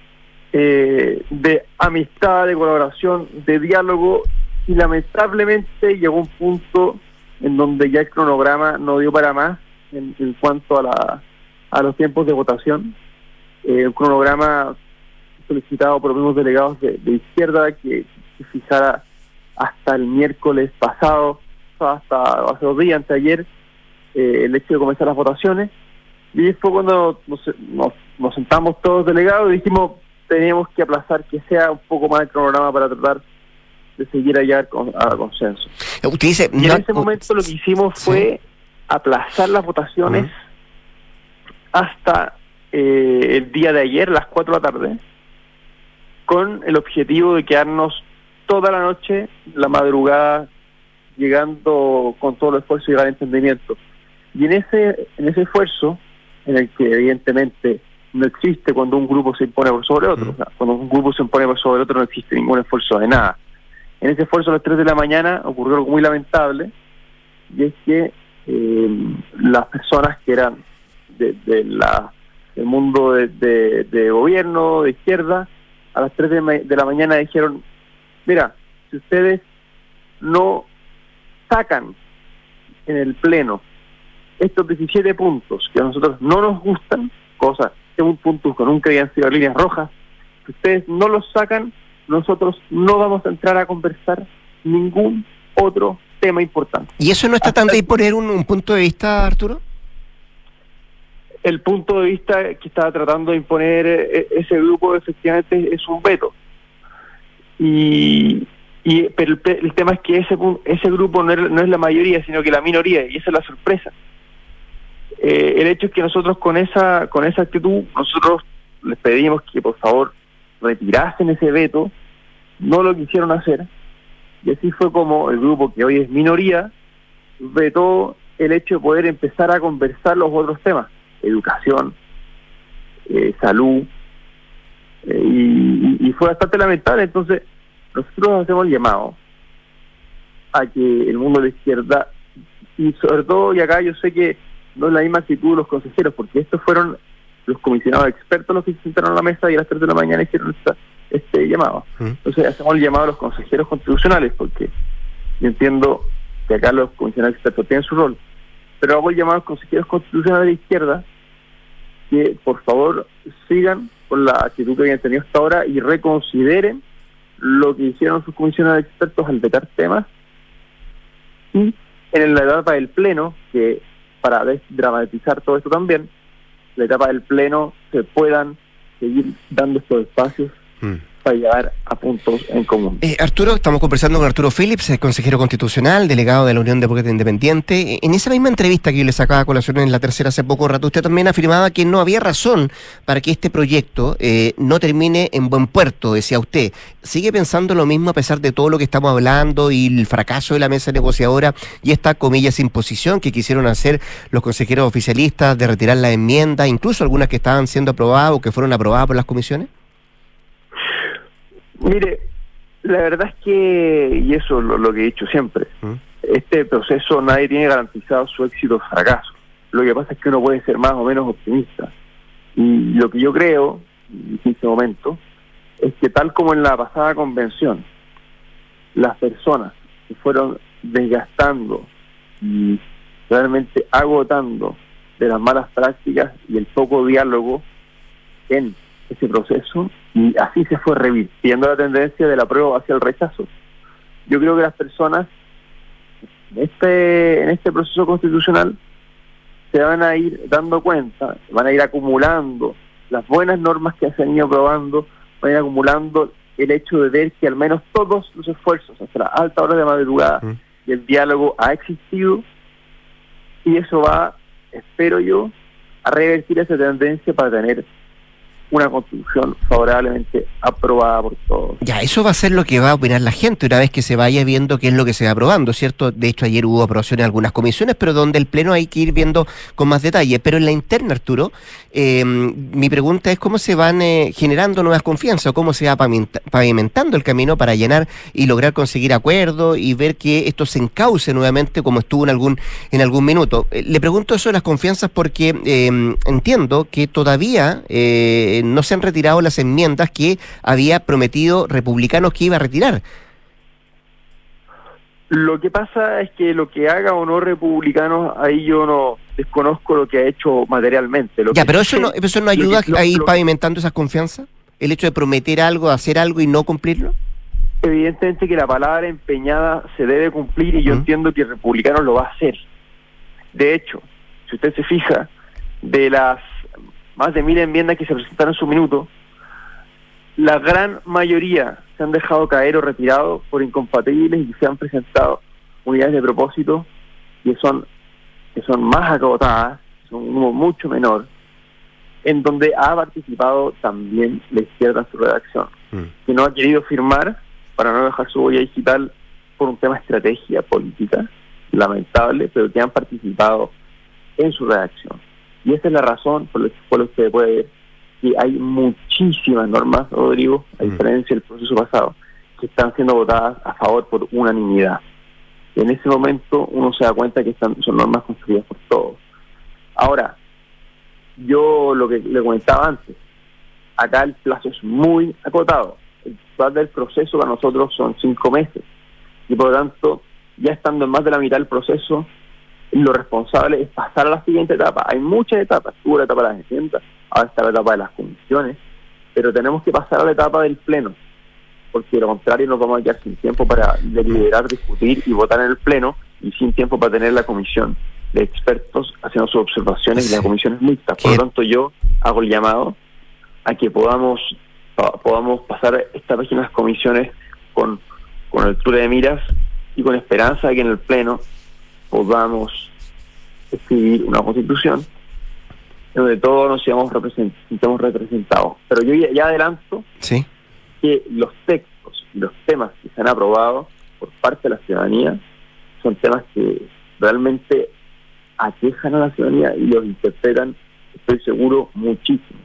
eh, de amistad, de colaboración, de diálogo, y lamentablemente llegó un punto en donde ya el cronograma no dio para más en, cuanto a, la, a los tiempos de votación. Eh, un cronograma solicitado por los mismos delegados de, izquierda que fijara hasta el miércoles pasado, hasta hace dos días, antes de ayer, eh, el hecho de comenzar las votaciones. Y fue cuando nos, sentamos todos delegados y dijimos, teníamos que aplazar que sea un poco más el cronograma para tratar de seguir allá con, a consenso. y en ese momento lo que hicimos fue aplazar las votaciones hasta eh, el día de ayer, las 4 de la tarde, con el objetivo de quedarnos toda la noche, la madrugada, llegando con todo el esfuerzo y el entendimiento. Y en ese, en ese esfuerzo, en el que evidentemente no existe cuando un grupo se impone por sobre otro, cuando un grupo se impone por sobre otro no existe ningún esfuerzo de nada. En ese esfuerzo a las 3 de la mañana ocurrió algo muy lamentable, y es que eh, las personas que eran de, la, del mundo de, de, gobierno, de izquierda, a las 3 de la mañana dijeron, Mira, si ustedes no sacan en el Pleno estos 17 puntos que a nosotros no nos gustan, cosas, un puntos que nunca habían sido líneas rojas, si ustedes no los sacan, nosotros no vamos a entrar a conversar ningún otro tema importante. ¿Y eso no está tan de imponer un, un punto de vista, Arturo? el punto de vista que estaba tratando de imponer eh, ese grupo efectivamente es un veto. Y, y pero el, el, tema es que ese ese grupo no es, no es, la mayoría, sino que la minoría, y esa es la sorpresa. Eh, el hecho es que nosotros con esa con esa actitud, nosotros les pedimos que por favor retirasen ese veto, no lo quisieron hacer, y así fue como el grupo que hoy es minoría vetó el hecho de poder empezar a conversar los otros temas educación, eh, salud, eh, y, y, fue bastante lamentable. Entonces, nosotros hacemos el llamado a que el mundo de la izquierda, y sobre todo, y acá yo sé que no es la misma actitud de los consejeros, porque estos fueron los comisionados expertos los que se sentaron a la mesa y a las 3 de la mañana hicieron este llamado. Entonces, hacemos el llamado a los consejeros constitucionales, porque yo entiendo que acá los comisionados expertos tienen su rol, pero hago el llamado a los consejeros constitucionales de izquierda que por favor sigan con la actitud que habían tenido hasta ahora y reconsideren lo que hicieron sus comisiones de expertos al vetar temas y en la etapa del pleno, que para dramatizar todo esto también, la etapa del pleno se puedan seguir dando estos espacios mm para llegar a puntos en común. Eh, Arturo, estamos conversando con Arturo Phillips, el consejero constitucional, delegado de la Unión Demócrata Independiente. En esa misma entrevista que yo le sacaba a colación en la tercera hace poco rato, usted también afirmaba que no había razón para que este proyecto eh, no termine en buen puerto, decía usted. ¿Sigue pensando lo mismo a pesar de todo lo que estamos hablando y el fracaso de la mesa negociadora y esta, comillas, imposición que quisieron hacer los consejeros oficialistas de retirar la enmienda, incluso algunas que estaban siendo aprobadas o que fueron aprobadas por las comisiones? Mire, la verdad es que, y eso es lo, que he dicho siempre, ¿Mm? este proceso nadie tiene garantizado su éxito o fracaso. Lo que pasa es que uno puede ser más o menos optimista. Y lo que yo creo, en este momento, es que tal como en la pasada convención, las personas que fueron desgastando y realmente agotando de las malas prácticas y el poco diálogo en ese proceso y así se fue revirtiendo la tendencia de la prueba hacia el rechazo. Yo creo que las personas en este, en este proceso constitucional se van a ir dando cuenta, van a ir acumulando las buenas normas que se han ido probando, van a ir acumulando el hecho de ver que al menos todos los esfuerzos hasta la alta hora de madrugada y el diálogo ha existido y eso va, espero yo, a revertir esa tendencia para tener una constitución favorablemente aprobada por todos. Ya, eso va a ser lo que va a opinar la gente una vez que se vaya viendo qué es lo que se va aprobando, ¿cierto? De hecho, ayer hubo aprobación en algunas comisiones, pero donde el Pleno hay que ir viendo con más detalle. Pero en la interna, Arturo, eh, mi pregunta es cómo se van eh, generando nuevas confianzas o cómo se va pavimentando el camino para llenar y lograr conseguir acuerdos y ver que esto se encauce nuevamente como estuvo en algún, en algún minuto. Eh, le pregunto eso de las confianzas porque entiendo que todavía no se han retirado las enmiendas que había prometido republicanos que iba a retirar. Lo que pasa es que lo que haga o no republicanos, ahí yo no desconozco lo que ha hecho materialmente. ya, pero eso no, eso no ayuda a ir pavimentando esas confianzas, el hecho de prometer algo, hacer algo y no cumplirlo. Evidentemente que la palabra empeñada se debe cumplir y yo entiendo que republicanos lo va a hacer. De hecho, si usted se fija, de las más de mil enmiendas que se presentaron en su minuto, la gran mayoría se han dejado caer o retirado por incompatibles y se han presentado unidades de propósito que son, que son más acotadas, son un número mucho menor, en donde ha participado también la izquierda en su redacción, mm. que no ha querido firmar para no dejar su huella digital por un tema de estrategia política, lamentable, pero que han participado en su redacción. Y esa es la razón por la que usted puede ver que hay muchísimas normas, Rodrigo, a mm. diferencia del proceso pasado, que están siendo votadas a favor por unanimidad. en ese momento uno se da cuenta que están, son normas construidas por todos. Ahora, yo lo que le comentaba antes, acá el plazo es muy acotado. El plazo del proceso para nosotros son cinco meses. Y por lo tanto, ya estando en más de la mitad del proceso, lo responsable es pasar a la siguiente etapa. Hay muchas etapas, tuvo la etapa de las enmiendas, ahora está la etapa de las comisiones, pero tenemos que pasar a la etapa del pleno. porque de lo contrario nos vamos a quedar sin tiempo para deliberar, discutir y votar en el Pleno y sin tiempo para tener la comisión de expertos haciendo sus observaciones y la comisión es mixta. Por lo tanto, yo hago el llamado a que podamos podamos pasar esta página de las comisiones con, con altura de miras y con esperanza de que en el Pleno podamos escribir una constitución donde todos nos sigamos representados. Pero yo ya, adelanto que los textos y los temas que se han aprobado por parte de la ciudadanía son temas que realmente aquejan a la ciudadanía y los interpretan, estoy seguro, muchísimo.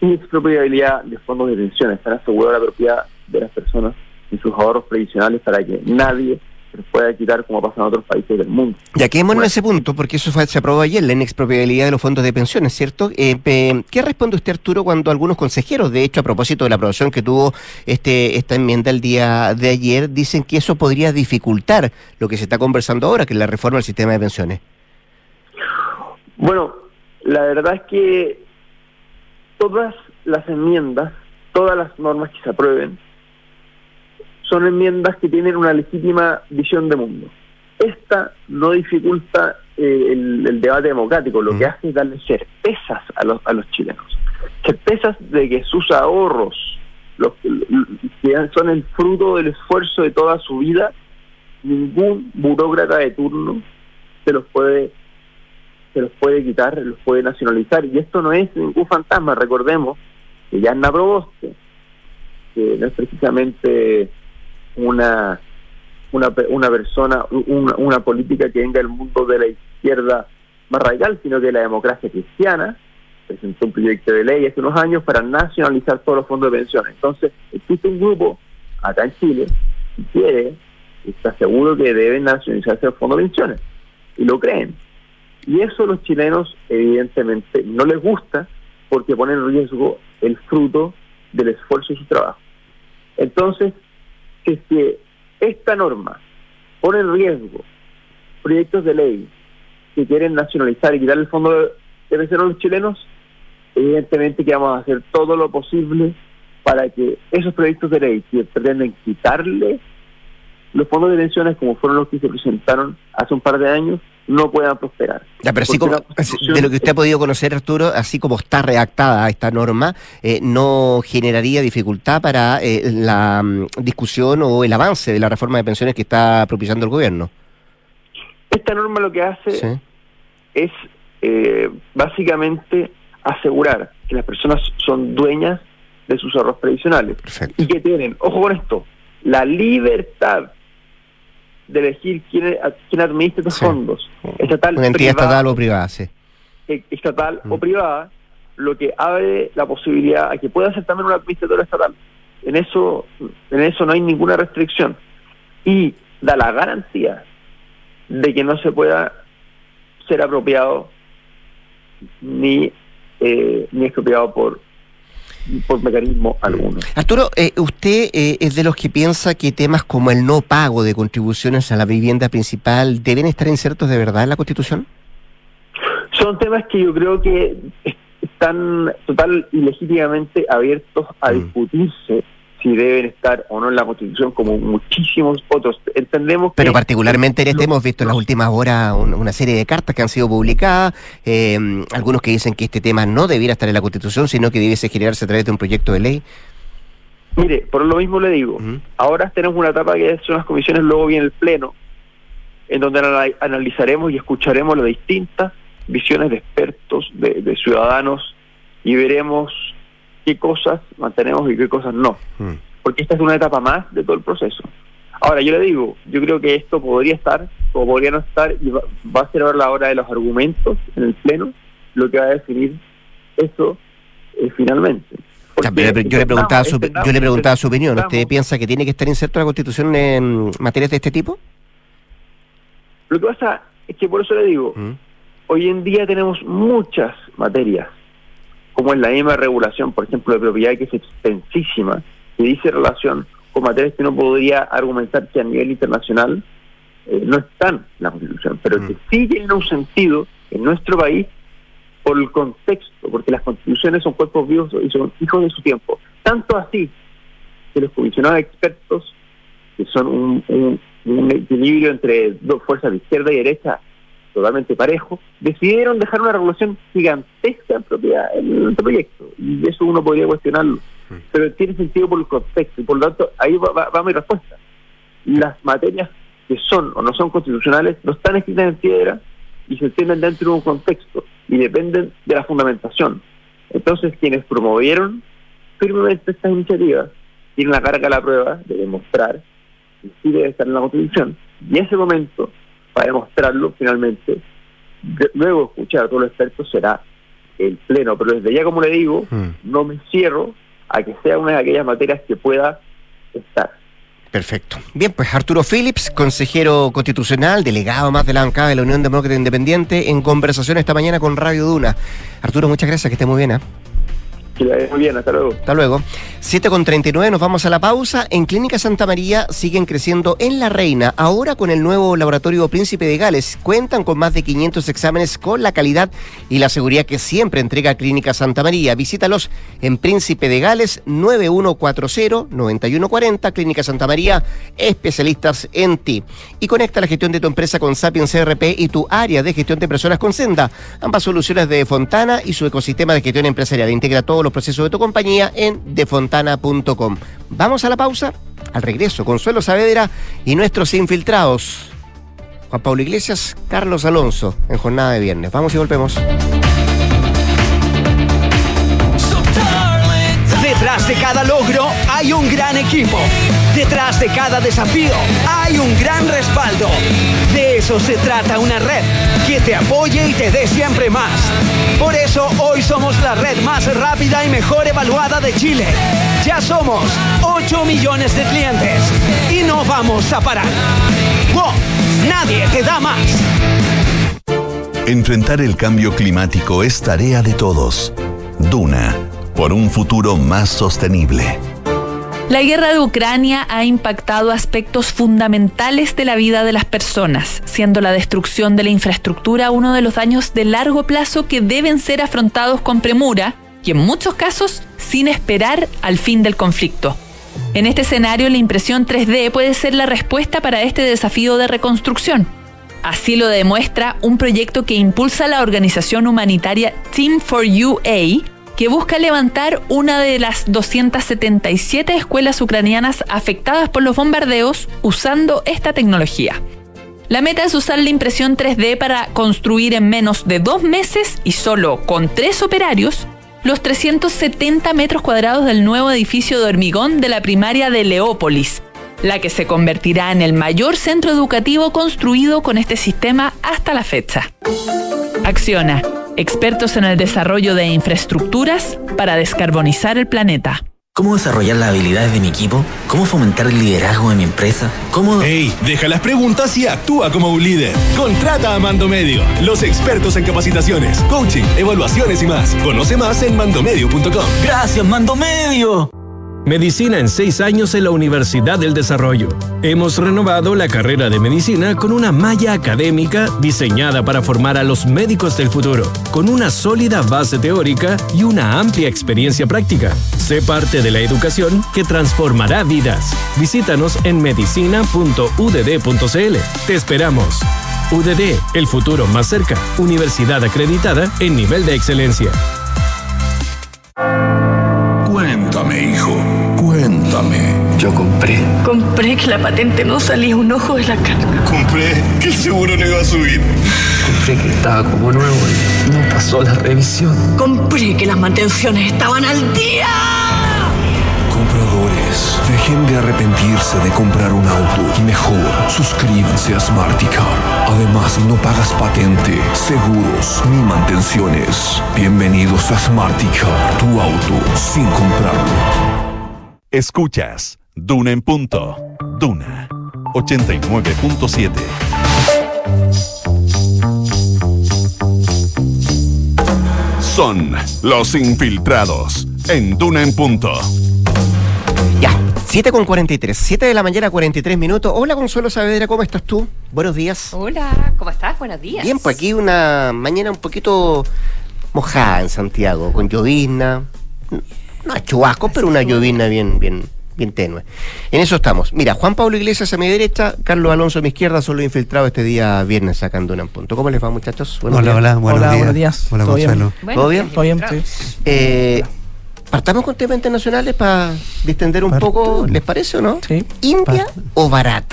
Sin expropiabilidad de fondos de pensiones, están asegurada la propiedad de las personas y sus ahorros previsionales para que nadie se puede quitar como pasa en otros países del mundo. Ya quedémonos en ese punto, porque eso se aprobó ayer, la inexpropiabilidad de los fondos de pensiones, ¿cierto? Eh, ¿Qué responde usted, Arturo, cuando algunos consejeros, de hecho, a propósito de la aprobación que tuvo este esta enmienda el día de ayer, dicen que eso podría dificultar lo que se está conversando ahora, que es la reforma del sistema de pensiones? Bueno, la verdad es que todas las enmiendas, todas las normas que se aprueben, son enmiendas que tienen una legítima visión de mundo. Esta no dificulta eh, el, debate democrático, lo que hace es darle certezas a los, a los chilenos. Certezas de que sus ahorros, los que son el fruto del esfuerzo de toda su vida, ningún burócrata de turno se los puede se los puede quitar, los puede nacionalizar. Y esto no es ningún fantasma, recordemos que ya en Proboste, que no es precisamente una una, una persona, una, política que venga del mundo de la izquierda más radical, sino que la democracia cristiana presentó un proyecto de ley hace unos años para nacionalizar todos los fondos de pensiones. Entonces, existe un grupo acá en Chile que quiere, está seguro que deben nacionalizarse los fondos de pensiones, y lo creen. Y eso a los chilenos, evidentemente, no les gusta porque pone en riesgo el fruto del esfuerzo y su trabajo. Entonces, que si esta norma pone en riesgo proyectos de ley que quieren nacionalizar y quitar el fondo de, pensión a los chilenos, evidentemente que vamos a hacer todo lo posible para que esos proyectos de ley que pretenden quitarle los fondos de pensiones como fueron los que se presentaron hace un par de años no puedan prosperar. Ya, pero así como, de lo que usted ha podido conocer, Arturo, así como está redactada esta norma, eh, no generaría dificultad para eh, la mm, discusión o el avance de la reforma de pensiones que está propiciando el gobierno. Esta norma lo que hace es eh, básicamente asegurar que las personas son dueñas de sus ahorros previsionales y que tienen, ojo con esto, la libertad de elegir quién, quién administra estos fondos. Estatal, Una entidad estatal o privada, sí. E, estatal o mm. privada, lo que abre la posibilidad a que pueda ser también un administrador estatal. En eso, en eso no hay ninguna restricción. Y da la garantía de que no se pueda ser apropiado ni, eh, ni expropiado por por mecanismo alguno. Arturo, eh, ¿usted eh, es de los que piensa que temas como el no pago de contribuciones a la vivienda principal deben estar insertos de verdad en la Constitución? Son temas que yo creo que están total y legítimamente abiertos a mm. discutirse si deben estar o no en la Constitución, como muchísimos otros. Entendemos Pero particularmente en este hemos visto en las últimas horas una serie de cartas que han sido publicadas, eh, algunos que dicen que este tema no debiera estar en la Constitución, sino que debiese generarse a través de un proyecto de ley. Mire, por lo mismo le digo, ahora tenemos una etapa que son las comisiones, luego viene el Pleno, en donde analizaremos y escucharemos las distintas visiones de expertos, de ciudadanos, y veremos qué cosas mantenemos y qué cosas no. Mm. Porque esta es una etapa más de todo el proceso. Ahora, yo le digo, yo creo que esto podría estar o podría no estar y va, a ser ahora la hora de los argumentos en el Pleno lo que va a definir esto eh, finalmente. yo, le preguntaba su, yo le preguntaba su opinión. ¿Usted piensa que tiene que estar inserto la Constitución en materias de este tipo? Lo que pasa es que por eso le digo, mm. hoy en día tenemos muchas materias como es la misma regulación, por ejemplo, de propiedad que es extensísima, que dice relación con materias que no podría argumentar que a nivel internacional eh, no están en la Constitución, pero que mm. sí tienen un sentido en nuestro país por el contexto, porque las constituciones son cuerpos vivos y son hijos de su tiempo. Tanto así que los comisionados expertos, que son un, equilibrio entre dos fuerzas de izquierda y derecha totalmente parejo, decidieron dejar una regulación gigantesca en, propiedad, en el proyecto. Y eso uno podría cuestionarlo. Mm. Pero tiene sentido por el contexto. Y por lo tanto, ahí va, mi respuesta. Las materias que son o no son constitucionales no están escritas en piedra y se entienden dentro de un contexto y dependen de la fundamentación. Entonces, quienes promovieron firmemente estas iniciativas tienen la carga de la prueba de demostrar que sí debe estar en la Constitución. Y ese momento, para demostrarlo, finalmente, luego escuchar a todos los expertos, será el Pleno. Pero desde ya, como le digo, hmm. no me cierro a que sea una de aquellas materias que pueda estar. Perfecto. Bien, pues Arturo Phillips, consejero constitucional, delegado más de la bancada de la Unión Demócrata Independiente, en conversación esta mañana con Radio Duna. Arturo, muchas gracias, que esté muy bien. ¿eh? Muy bien, hasta luego. Hasta luego. 7 con 39, nos vamos a la pausa. En Clínica Santa María siguen creciendo en La Reina, ahora con el nuevo laboratorio Príncipe de Gales. Cuentan con más de 500 exámenes con la calidad y la seguridad que siempre entrega Clínica Santa María. Visítalos en Príncipe de Gales 9140-9140, Clínica Santa María, especialistas en ti. Y conecta la gestión de tu empresa con Sapiens CRP y tu área de gestión de personas con Senda. Ambas soluciones de Fontana y su ecosistema de gestión empresarial. Integra los procesos de tu compañía en defontana.com. Vamos a la pausa. Al regreso, Consuelo Saavedra y nuestros infiltrados. Juan Pablo Iglesias, Carlos Alonso, en jornada de viernes. Vamos y volvemos. Detrás de cada logro hay un gran equipo. Detrás de cada desafío hay un gran respaldo. De eso se trata una red que te apoye y te dé siempre más. Por eso hoy somos la red más rápida y mejor evaluada de Chile. Ya somos 8 millones de clientes y no vamos a parar. ¡Wow! Nadie te da más. Enfrentar el cambio climático es tarea de todos. Duna por un futuro más sostenible. La guerra de Ucrania ha impactado aspectos fundamentales de la vida de las personas, siendo la destrucción de la infraestructura uno de los daños de largo plazo que deben ser afrontados con premura y en muchos casos sin esperar al fin del conflicto. En este escenario, la impresión 3D puede ser la respuesta para este desafío de reconstrucción. Así lo demuestra un proyecto que impulsa la organización humanitaria Team for UA, que busca levantar una de las 277 escuelas ucranianas afectadas por los bombardeos usando esta tecnología. La meta es usar la impresión 3D para construir en menos de dos meses y solo con tres operarios los 370 metros cuadrados del nuevo edificio de hormigón de la primaria de Leópolis, la que se convertirá en el mayor centro educativo construido con este sistema hasta la fecha. Acciona expertos en el desarrollo de infraestructuras para descarbonizar el planeta. ¿Cómo desarrollar las habilidades de mi equipo? ¿Cómo fomentar el liderazgo de mi empresa? ¿Cómo...? ¡Ey! Deja las preguntas y actúa como un líder. Contrata a Mando Medio, los expertos en capacitaciones, coaching, evaluaciones y más. Conoce más en mandomedio.com. ¡Gracias, Mando Medio! Medicina en seis años en la Universidad del Desarrollo. Hemos renovado la carrera de medicina con una malla académica diseñada para formar a los médicos del futuro, con una sólida base teórica y una amplia experiencia práctica. Sé parte de la educación que transformará vidas. Visítanos en medicina.udd.cl. Te esperamos. UDD, el futuro más cerca. Universidad acreditada en nivel de excelencia. Compré. Compré que la patente no salía un ojo de la carga. Compré que el seguro no iba a subir. Compré que estaba como nuevo y no pasó la revisión. Compré que las mantenciones estaban al día. Compradores, dejen de arrepentirse de comprar un auto y mejor suscríbanse a Smarticar. Además, no pagas patente, seguros ni mantenciones. Bienvenidos a Smarticar, tu auto sin comprarlo. Escuchas Duna en punto. Duna 89.7. Son los infiltrados en Duna en punto. Ya, 7 con 43, 7 de la mañana, 43 minutos. Hola Consuelo Saavedra, ¿cómo estás tú? Buenos días. Hola, ¿cómo estás? Buenos días. Bien, pues aquí una mañana un poquito mojada en Santiago, con llovizna. No es chubasco, pero una llovizna bien, bien, bien tenue. En eso estamos. Mira, Juan Pablo Iglesias a mi derecha, Carlos Alonso a mi izquierda, solo infiltrado este día viernes sacando un punto. ¿Cómo les va, muchachos? Buenos hola, días. hola, buenos Hola, días. buenos días. Hola, ¿Todo bien? Gonzalo. ¿Todo bien? Todo bien, sí. Eh, partamos con temas internacionales para distender un poco, ¿les parece o no? Sí. ¿India o Barat,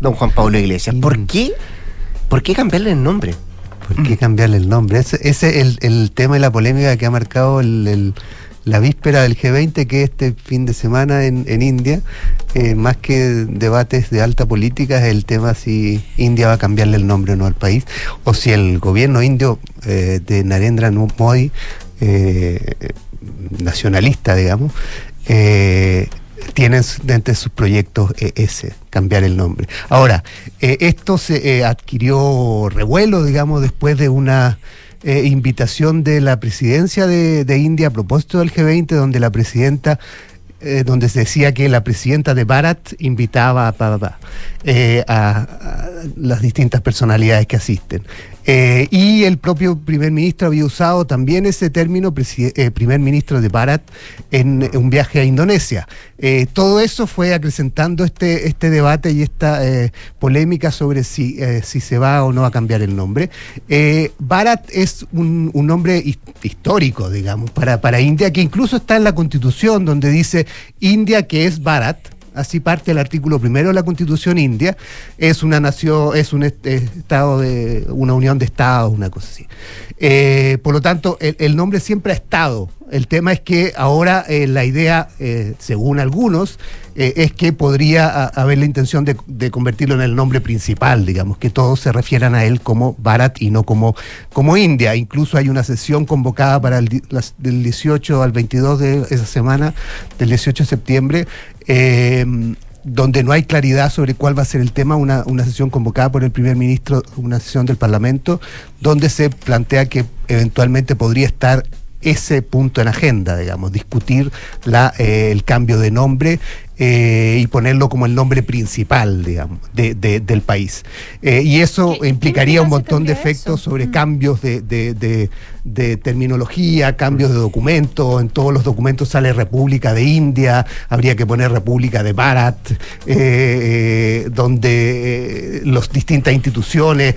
don Juan Pablo Iglesias? ¿Por qué, ¿Por qué cambiarle el nombre? ¿Por qué cambiarle el nombre? Ese ese es el, el tema y la polémica que ha marcado el- el- la víspera del G20, que es este fin de semana en, en India. Eh, más que debates de alta política, es el tema si India va a cambiarle el nombre o no al país, o si el gobierno indio eh, de Narendra Modi, eh, nacionalista, digamos, tienen entre sus proyectos ese, cambiar el nombre. Ahora, esto se adquirió revuelo, digamos, después de una eh, invitación de la presidencia de, India a propósito del G20, donde la presidenta eh, donde se decía que la presidenta de Bharat invitaba a, eh, las distintas personalidades que asisten. Eh, y el propio primer ministro había usado también ese término, eh, primer ministro de Bharat, en un viaje a Indonesia. Eh, todo eso fue acrecentando este, este debate y esta eh, polémica sobre si, eh, si se va o no a cambiar el nombre. Eh, Bharat es un, un nombre his- histórico, digamos, para, para India, que incluso está en la constitución, donde dice India que es Bharat. Así parte el artículo primero de la Constitución india. Es una nación, es un eh, estado de una unión de estados, una cosa así. Eh, por lo tanto, el, nombre siempre ha estado. El tema es que ahora eh, la idea, según algunos, es que podría haber la intención de, convertirlo en el nombre principal, digamos, que todos se refieran a él como Bharat y no como, como India. Incluso hay una sesión convocada para el, del 18 al 22 de esa semana, del 18 de septiembre, eh, donde no hay claridad sobre cuál va a ser el tema, una, una sesión convocada por el primer ministro, una sesión del Parlamento, donde se plantea que eventualmente podría estar ese punto en agenda, digamos, discutir la, eh, el cambio de nombre eh, y ponerlo como el nombre principal, digamos, de- de- del país. Eh, y eso implicaría un montón de efectos sobre cambios de, de- de- de terminología, cambios de documentos. En todos los documentos sale República de India, habría que poner República de Bharat, eh, donde las distintas instituciones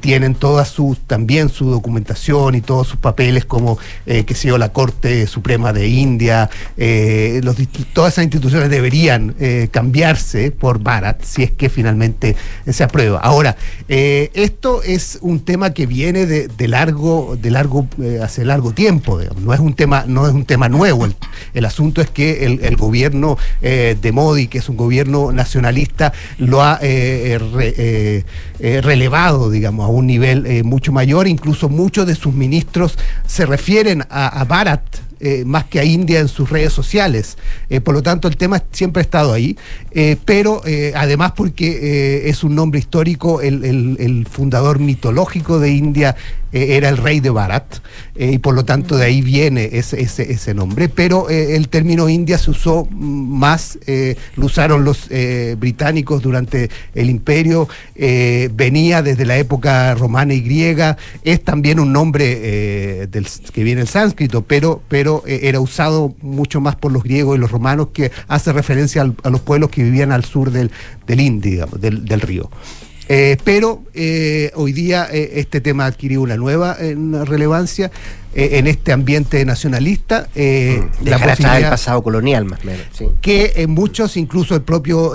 tienen todas sus, también su documentación y todos sus papeles, como que yo, la Corte Suprema de India, los todas esas instituciones deberían eh, cambiarse por Bharat si es que finalmente se aprueba. Ahora, eh, esto es un tema que viene de, largo, de largo, eh, hace largo tiempo, no es un tema, no es un tema nuevo. El, el asunto es que el, el gobierno de Modi, que es un gobierno nacionalista, lo ha re- relevado, digamos, a un nivel mucho mayor. Incluso muchos de sus ministros se refieren a, a Bharat eh, más que a India en sus redes sociales. Eh, por lo tanto, el tema siempre ha estado ahí, eh, pero además porque es un nombre histórico, el- el fundador mitológico de India eh, era el rey de Bharat, eh, y por lo tanto de ahí viene ese, ese, nombre, pero eh, el término India se usó más, lo usaron los británicos durante el imperio, venía desde la época romana y griega, es también un nombre que viene del sánscrito, pero, pero era usado mucho más por los griegos y los romanos, que hace referencia a los pueblos que vivían al sur del, del Indi, digamos, del, del río. Eh, pero eh, hoy día eh, este tema ha adquirido una nueva relevancia en este ambiente nacionalista. eh, la posibilidad- pasado colonial, más o menos. sí. que en muchos, incluso el propio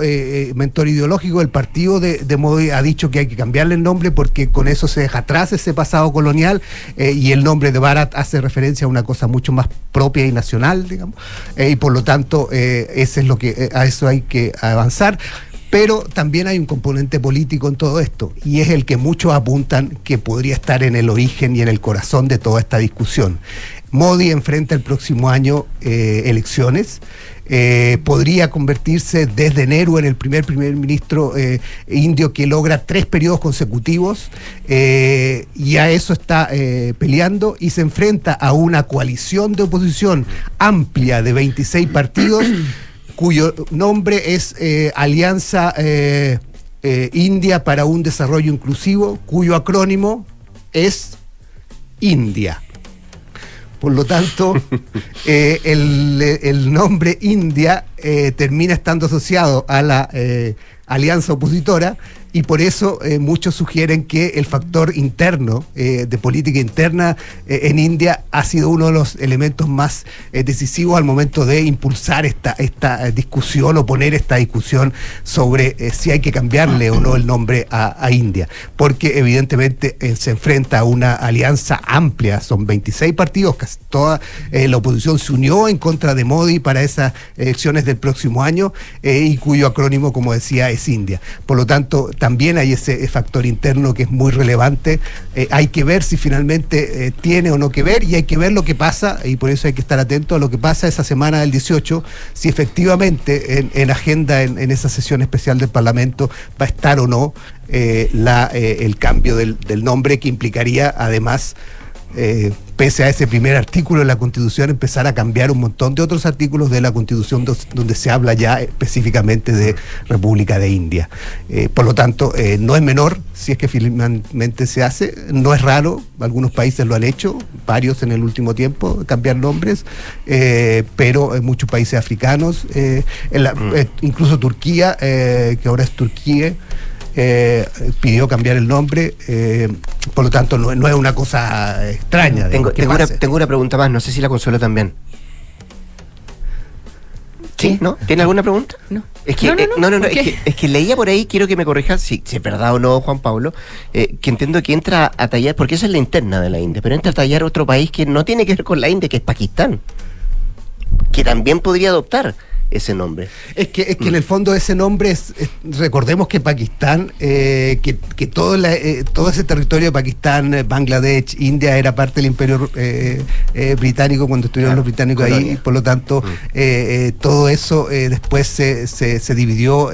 mentor ideológico del partido de, de Modi ha dicho que hay que cambiarle el nombre porque con eso se deja atrás ese pasado colonial y el nombre de Barat hace referencia a una cosa mucho más propia y nacional, digamos, y por lo tanto ese es lo que a eso hay que avanzar. Pero también hay un componente político en todo esto, y es el que muchos apuntan que podría estar en el origen y en el corazón de toda esta discusión. Modi enfrenta el próximo año eh, elecciones. eh, podría convertirse desde enero en el primer primer ministro eh, indio que logra tres periodos consecutivos y a eso está peleando y se enfrenta a una coalición de oposición amplia de 26 partidos cuyo nombre es eh, Alianza eh, eh, India para un Desarrollo Inclusivo, cuyo acrónimo es India. Por lo tanto, el, el nombre India termina estando asociado a la alianza opositora y por eso eh, muchos sugieren que el factor interno eh, de política interna eh, en India ha sido uno de los elementos más decisivos al momento de impulsar esta, esta discusión o poner esta discusión sobre si hay que cambiarle o no el nombre a, a India, porque evidentemente se enfrenta a una alianza amplia, son 26 partidos, casi toda la oposición se unió en contra de Modi para esas elecciones del próximo año y cuyo acrónimo, como decía, es India. Por lo tanto, hay ese factor interno que es muy relevante. Eh, hay que ver si finalmente eh, tiene o no que ver y hay que ver lo que pasa, y por eso hay que estar atento a lo que pasa esa semana del 18, si efectivamente en, en agenda, en, esa sesión especial del Parlamento, va a estar o no eh, la, eh, el cambio del, nombre que implicaría además eh, pese a ese primer artículo de la Constitución, empezar a cambiar un montón de otros artículos de la Constitución donde se habla ya específicamente de República de India. Eh, por lo tanto, eh, no es menor si es que finalmente se hace, no es raro, algunos países lo han hecho, varios en el último tiempo, cambiar nombres, eh, pero en muchos países africanos, en la, mm. incluso Turquía, que ahora es Turquía, eh, pidió cambiar el nombre, eh, por lo tanto no, no, es una cosa extraña. Tengo, tengo, una, tengo, una, pregunta más, no sé si la consuelo también. ¿Sí? ¿No? ¿Tiene alguna pregunta? No. Es que, no, no, eh, no, no, no es, que, es, que, leía por ahí, quiero que me corrijas si, si es verdad o no, Juan Pablo, eh, que entiendo que entra a tallar, porque esa es la interna de la India, pero entra a tallar otro país que no tiene que ver con la India, que es Pakistán, que también podría adoptar ese nombre. Es que, es que mm. en el fondo ese nombre es, es recordemos que Pakistán, eh, que, que todo, la, eh, todo ese territorio de Pakistán, eh, Bangladesh, India era parte del imperio eh, británico cuando estuvieron claro, los británicos colonia. ahí, y por lo tanto mm. todo eso después se, se, se dividió,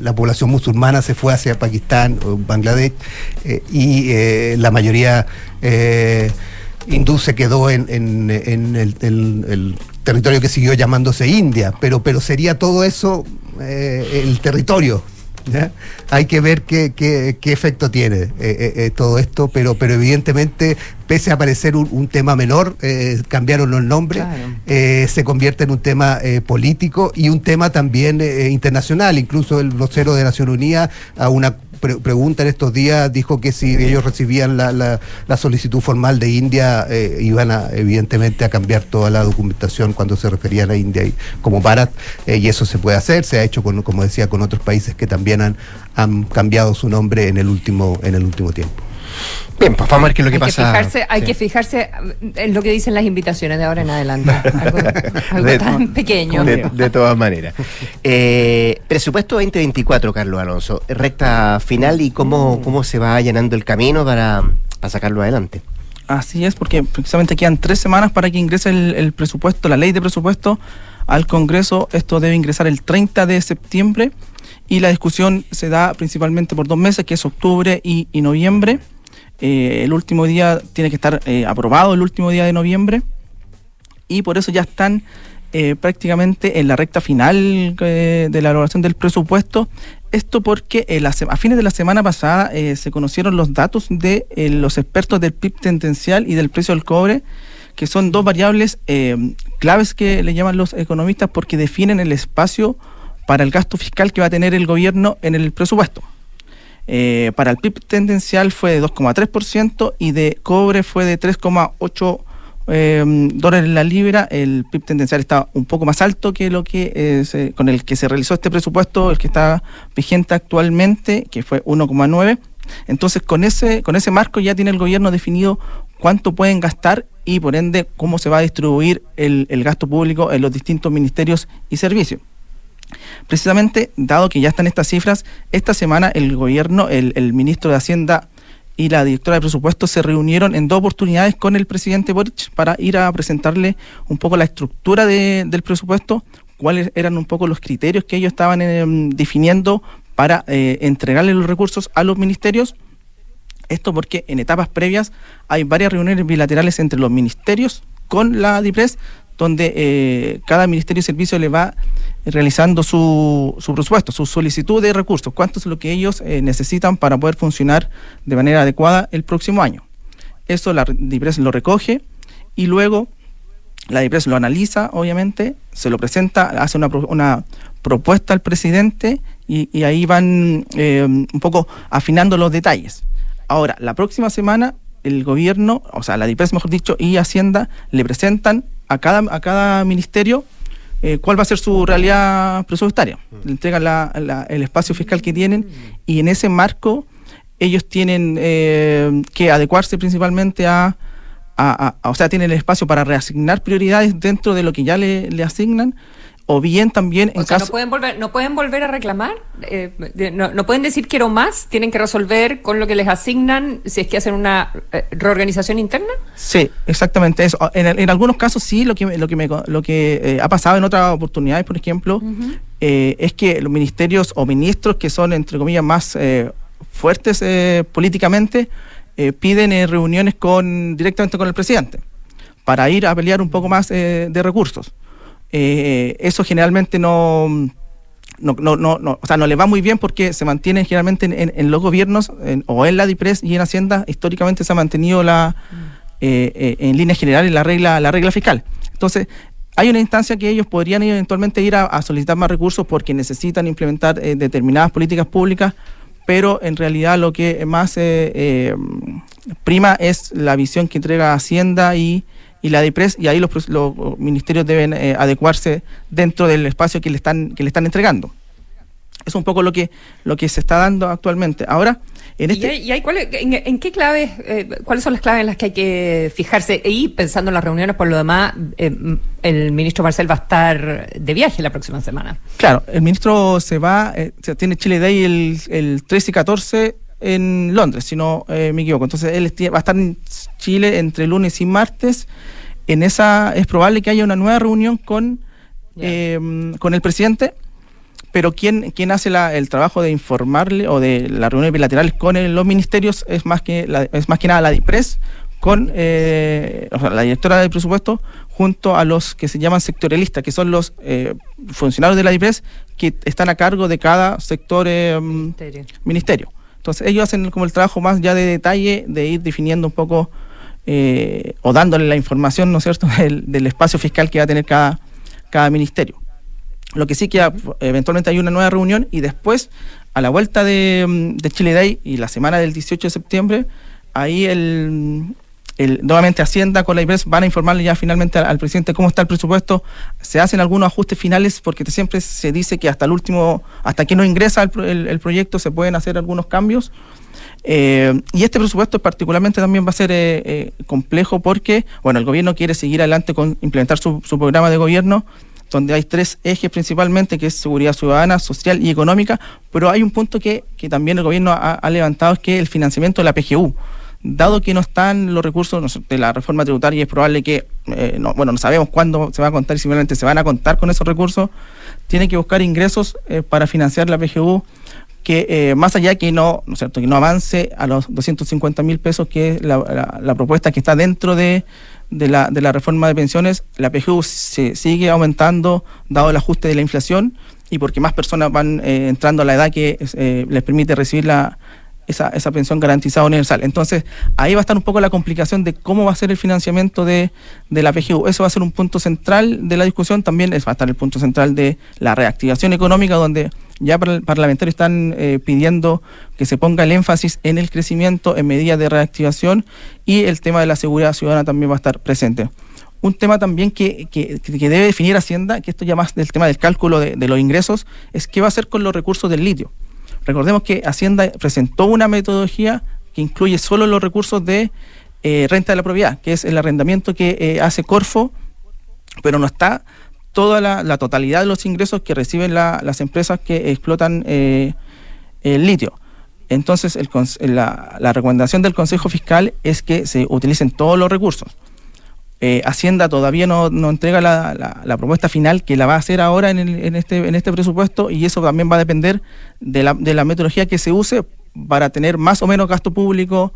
la población musulmana se fue hacia Pakistán o Bangladesh y la mayoría hindú se quedó en, en, en el, el, el territorio que siguió llamándose India, pero, pero sería todo eso eh, el territorio. ¿ya? Hay que ver qué, qué, qué efecto tiene eh, eh, todo esto, pero, pero evidentemente, pese a parecer un, un tema menor, eh, cambiaron los nombres, claro. se convierte en un tema político y un tema también internacional. Incluso el vocero de Naciones Unidas a una pre pregunta en estos días dijo que si ellos recibían la, la, la solicitud formal de India eh, iban a, evidentemente a cambiar toda la documentación cuando se referían a India y, como Bharat eh, y eso se puede hacer, se ha hecho con, como decía con otros países que también han, han cambiado su nombre en el último en el último tiempo. Bien, pues vamos a ver qué es lo que hay pasa. Que fijarse, hay sí. que fijarse en lo que dicen las invitaciones de ahora en adelante. Algo, algo de, tan pequeño. De, de todas maneras. Eh, presupuesto 2024, Carlos Alonso. Recta final y cómo, cómo se va allanando el camino para, para sacarlo adelante. Así es, porque precisamente quedan tres semanas para que ingrese el, el presupuesto, la ley de presupuesto al Congreso. Esto debe ingresar el 30 de septiembre y la discusión se da principalmente por dos meses, que es octubre y, y noviembre. Eh, el último día tiene que estar eh, aprobado el último día de noviembre y por eso ya están eh, prácticamente en la recta final de la elaboración del presupuesto. Esto porque a fines de la semana pasada se conocieron los datos de los expertos del PIB tendencial y del precio del cobre, que son dos variables claves que le llaman los economistas porque definen el espacio para el gasto fiscal que va a tener el gobierno en el presupuesto. Eh, para el PIB tendencial fue de 2,3% y de cobre fue de 3,8 eh, dólares la libra. El PIB tendencial está un poco más alto que lo que eh, con el que se realizó este presupuesto, el que está vigente actualmente, que fue 1,9. Entonces, con ese, con ese marco ya tiene el gobierno definido cuánto pueden gastar y por ende cómo se va a distribuir el, el gasto público en los distintos ministerios y servicios. Precisamente, dado que ya están estas cifras, esta semana el gobierno, el, ministro de Hacienda y la directora de presupuesto se reunieron en dos oportunidades con el presidente Boric para ir a presentarle un poco la estructura de, del presupuesto, cuáles eran un poco los criterios que ellos estaban eh, definiendo para eh, entregarle los recursos a los ministerios. Esto porque en etapas previas hay varias reuniones bilaterales entre los ministerios con la DIPRES, donde eh, cada ministerio de servicio le va realizando su, su, presupuesto, su solicitud de recursos, cuánto es lo que ellos eh, necesitan para poder funcionar de manera adecuada el próximo año. Eso la DIPRES lo recoge y luego la DIPRES lo analiza, obviamente, se lo presenta, hace una, una propuesta al presidente y, y ahí van eh, un poco afinando los detalles. Ahora, la próxima semana el gobierno, o sea, la DIPRES, mejor dicho, y Hacienda le presentan a cada, a cada ministerio eh, cuál va a ser su realidad presupuestaria. Le entregan la- la- el espacio fiscal que tienen y en ese marco ellos tienen eh, que adecuarse principalmente a, a- a- a- o sea, tienen el espacio para reasignar prioridades dentro de lo que ya le, le asignan, o bien también en O sea, caso... no pueden volver, no pueden volver a reclamar, Eh, de- no, no pueden decir quiero más, tienen que resolver con lo que les asignan si es que hacen una eh, reorganización interna. Sí, exactamente eso. En, en algunos casos sí, lo que, me- lo que, me lo que eh, ha pasado en otras oportunidades, por ejemplo, es que los ministerios o ministros que son, entre comillas, más eh, fuertes eh, políticamente, piden reuniones con directamente con el presidente para ir a pelear un poco más eh, de recursos. Eh, eso generalmente no, no, no, no, no- o sea, no le va muy bien porque se mantienen generalmente en, en- en los gobiernos en- o en la DIPRES y en Hacienda, históricamente se ha mantenido la, eh, eh, en líneas generales la regla, la regla fiscal. Entonces, hay una instancia que ellos podrían eventualmente ir a, a solicitar más recursos porque necesitan implementar eh, determinadas políticas públicas, pero en realidad lo que más eh, prima es la visión que entrega Hacienda y, y la DIPRES, y ahí los, los ministerios deben eh, adecuarse dentro del espacio que le están, que le están entregando. Es un poco lo que, lo que se está dando actualmente. Ahora, en ¿Y, este... y hay cuáles- en, en qué claves, eh, cuáles son las claves en las que hay que fijarse? Y pensando en las reuniones, por lo demás, eh, m- el ministro Marcel va a estar de viaje la próxima semana. Claro, el ministro se va, eh, se tiene Chile Day el, el 13 y 14 en Londres, si no eh, me equivoco. Entonces él va a estar en Chile entre lunes y martes. En esa es probable que haya una nueva reunión con, eh, con el presidente, pero quien, quien hace la- el trabajo de informarle o de las reuniones bilaterales con el- los ministerios es más que la- es más que nada la DIPRES con eh, o sea, la directora del presupuesto junto a los que se llaman sectorialistas, que son los eh, funcionarios de la DIPRES que están a cargo de cada sector eh, ministerio. Entonces ellos hacen como el trabajo más ya de detalle de ir definiendo un poco eh, o dándole la información, ¿no es cierto?, del, espacio fiscal que va a tener cada, cada ministerio. Lo que sí que eventualmente hay una nueva reunión y después, a la vuelta de, mm, de Chile Day y la semana del 18 de septiembre, ahí el, nuevamente Hacienda con la IPRES van a informarle ya finalmente al, presidente cómo está el presupuesto. Se hacen algunos ajustes finales porque siempre se dice que hasta el último, hasta que no ingresa el, pro- el- el proyecto se pueden hacer algunos cambios. Eh, y este presupuesto particularmente también va a ser eh, eh, complejo porque, bueno, el gobierno quiere seguir adelante con implementar su, su programa de gobierno, donde hay tres ejes principalmente, que es seguridad ciudadana, social y económica, pero hay un punto que, que también el gobierno ha, ha levantado, es que el financiamiento de la PGU. Dado que no están los recursos de la reforma tributaria, es probable que, eh, no, bueno, no sabemos cuándo se va a contar y simplemente se van a contar con esos recursos, tiene que buscar ingresos eh, para financiar la PGU que eh, más allá que no, ¿no cierto? que no avance a los 250 mil pesos, que es la, propuesta que está dentro de, de la, de la reforma de pensiones, la PGU se sigue aumentando dado el ajuste de la inflación y porque más personas van entrando a la edad que les permite recibir la, esa, esa pensión garantizada universal. Entonces, ahí va a estar un poco la complicación de cómo va a ser el financiamiento de, de la PGU. Eso va a ser un punto central de la discusión. También va a estar el punto central de la reactivación económica, donde ya par- parlamentarios están eh, pidiendo que se ponga el énfasis en el crecimiento, en medidas de reactivación y el tema de la seguridad ciudadana también va a estar presente. Un tema también que, que- que debe definir Hacienda, que esto ya más del tema del cálculo de los ingresos, es qué va a hacer con los recursos del litio. Recordemos que Hacienda presentó una metodología que incluye solo los recursos de eh, renta de la propiedad, que es el arrendamiento que eh, hace Corfo, pero no está toda la, totalidad de los ingresos que reciben la- las empresas que explotan eh, el litio. Entonces, la recomendación del Consejo Fiscal es que se utilicen todos los recursos. Eh, Hacienda todavía no, no entrega la, la- propuesta final que la va a hacer ahora en, el- en este, en este presupuesto y eso también va a depender de la, de la metodología que se use para tener más o menos gasto público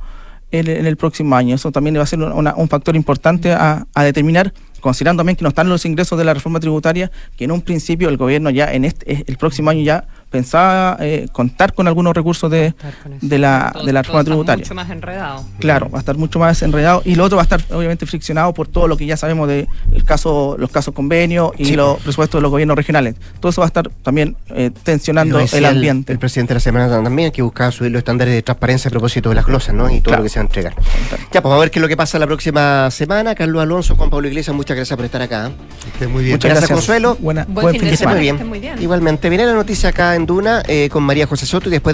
en, el- próximo año. Eso también va a ser un factor importante a, a determinar, considerando también que no están los ingresos de la reforma tributaria, que en un principio el gobierno ya en este, el próximo año ya pensaba eh, contar con algunos recursos de, de la, de la reforma tributaria. Mucho más enredado. Claro, va a estar mucho más enredado y lo otro va a estar obviamente friccionado por todo lo que ya sabemos de el caso, los casos convenios y Sí. los presupuestos de los gobiernos regionales. Todo eso va a estar también eh, tensionando el ambiente. El, presidente de la semana también que buscaba subir los estándares de transparencia a propósito de las glosas, ¿no? Y todo Claro. lo que se va a entregar. Ya, pues vamos a ver qué es lo que pasa la próxima semana. Carlos Alonso, Juan Pablo Iglesias, muchas gracias por estar acá. esté muy bien. Muchas gracias, Consuelo. Buena, Buen fin de semana. muy bien. muy bien. Igualmente, viene la noticia acá en Duna eh, con María José Soto y después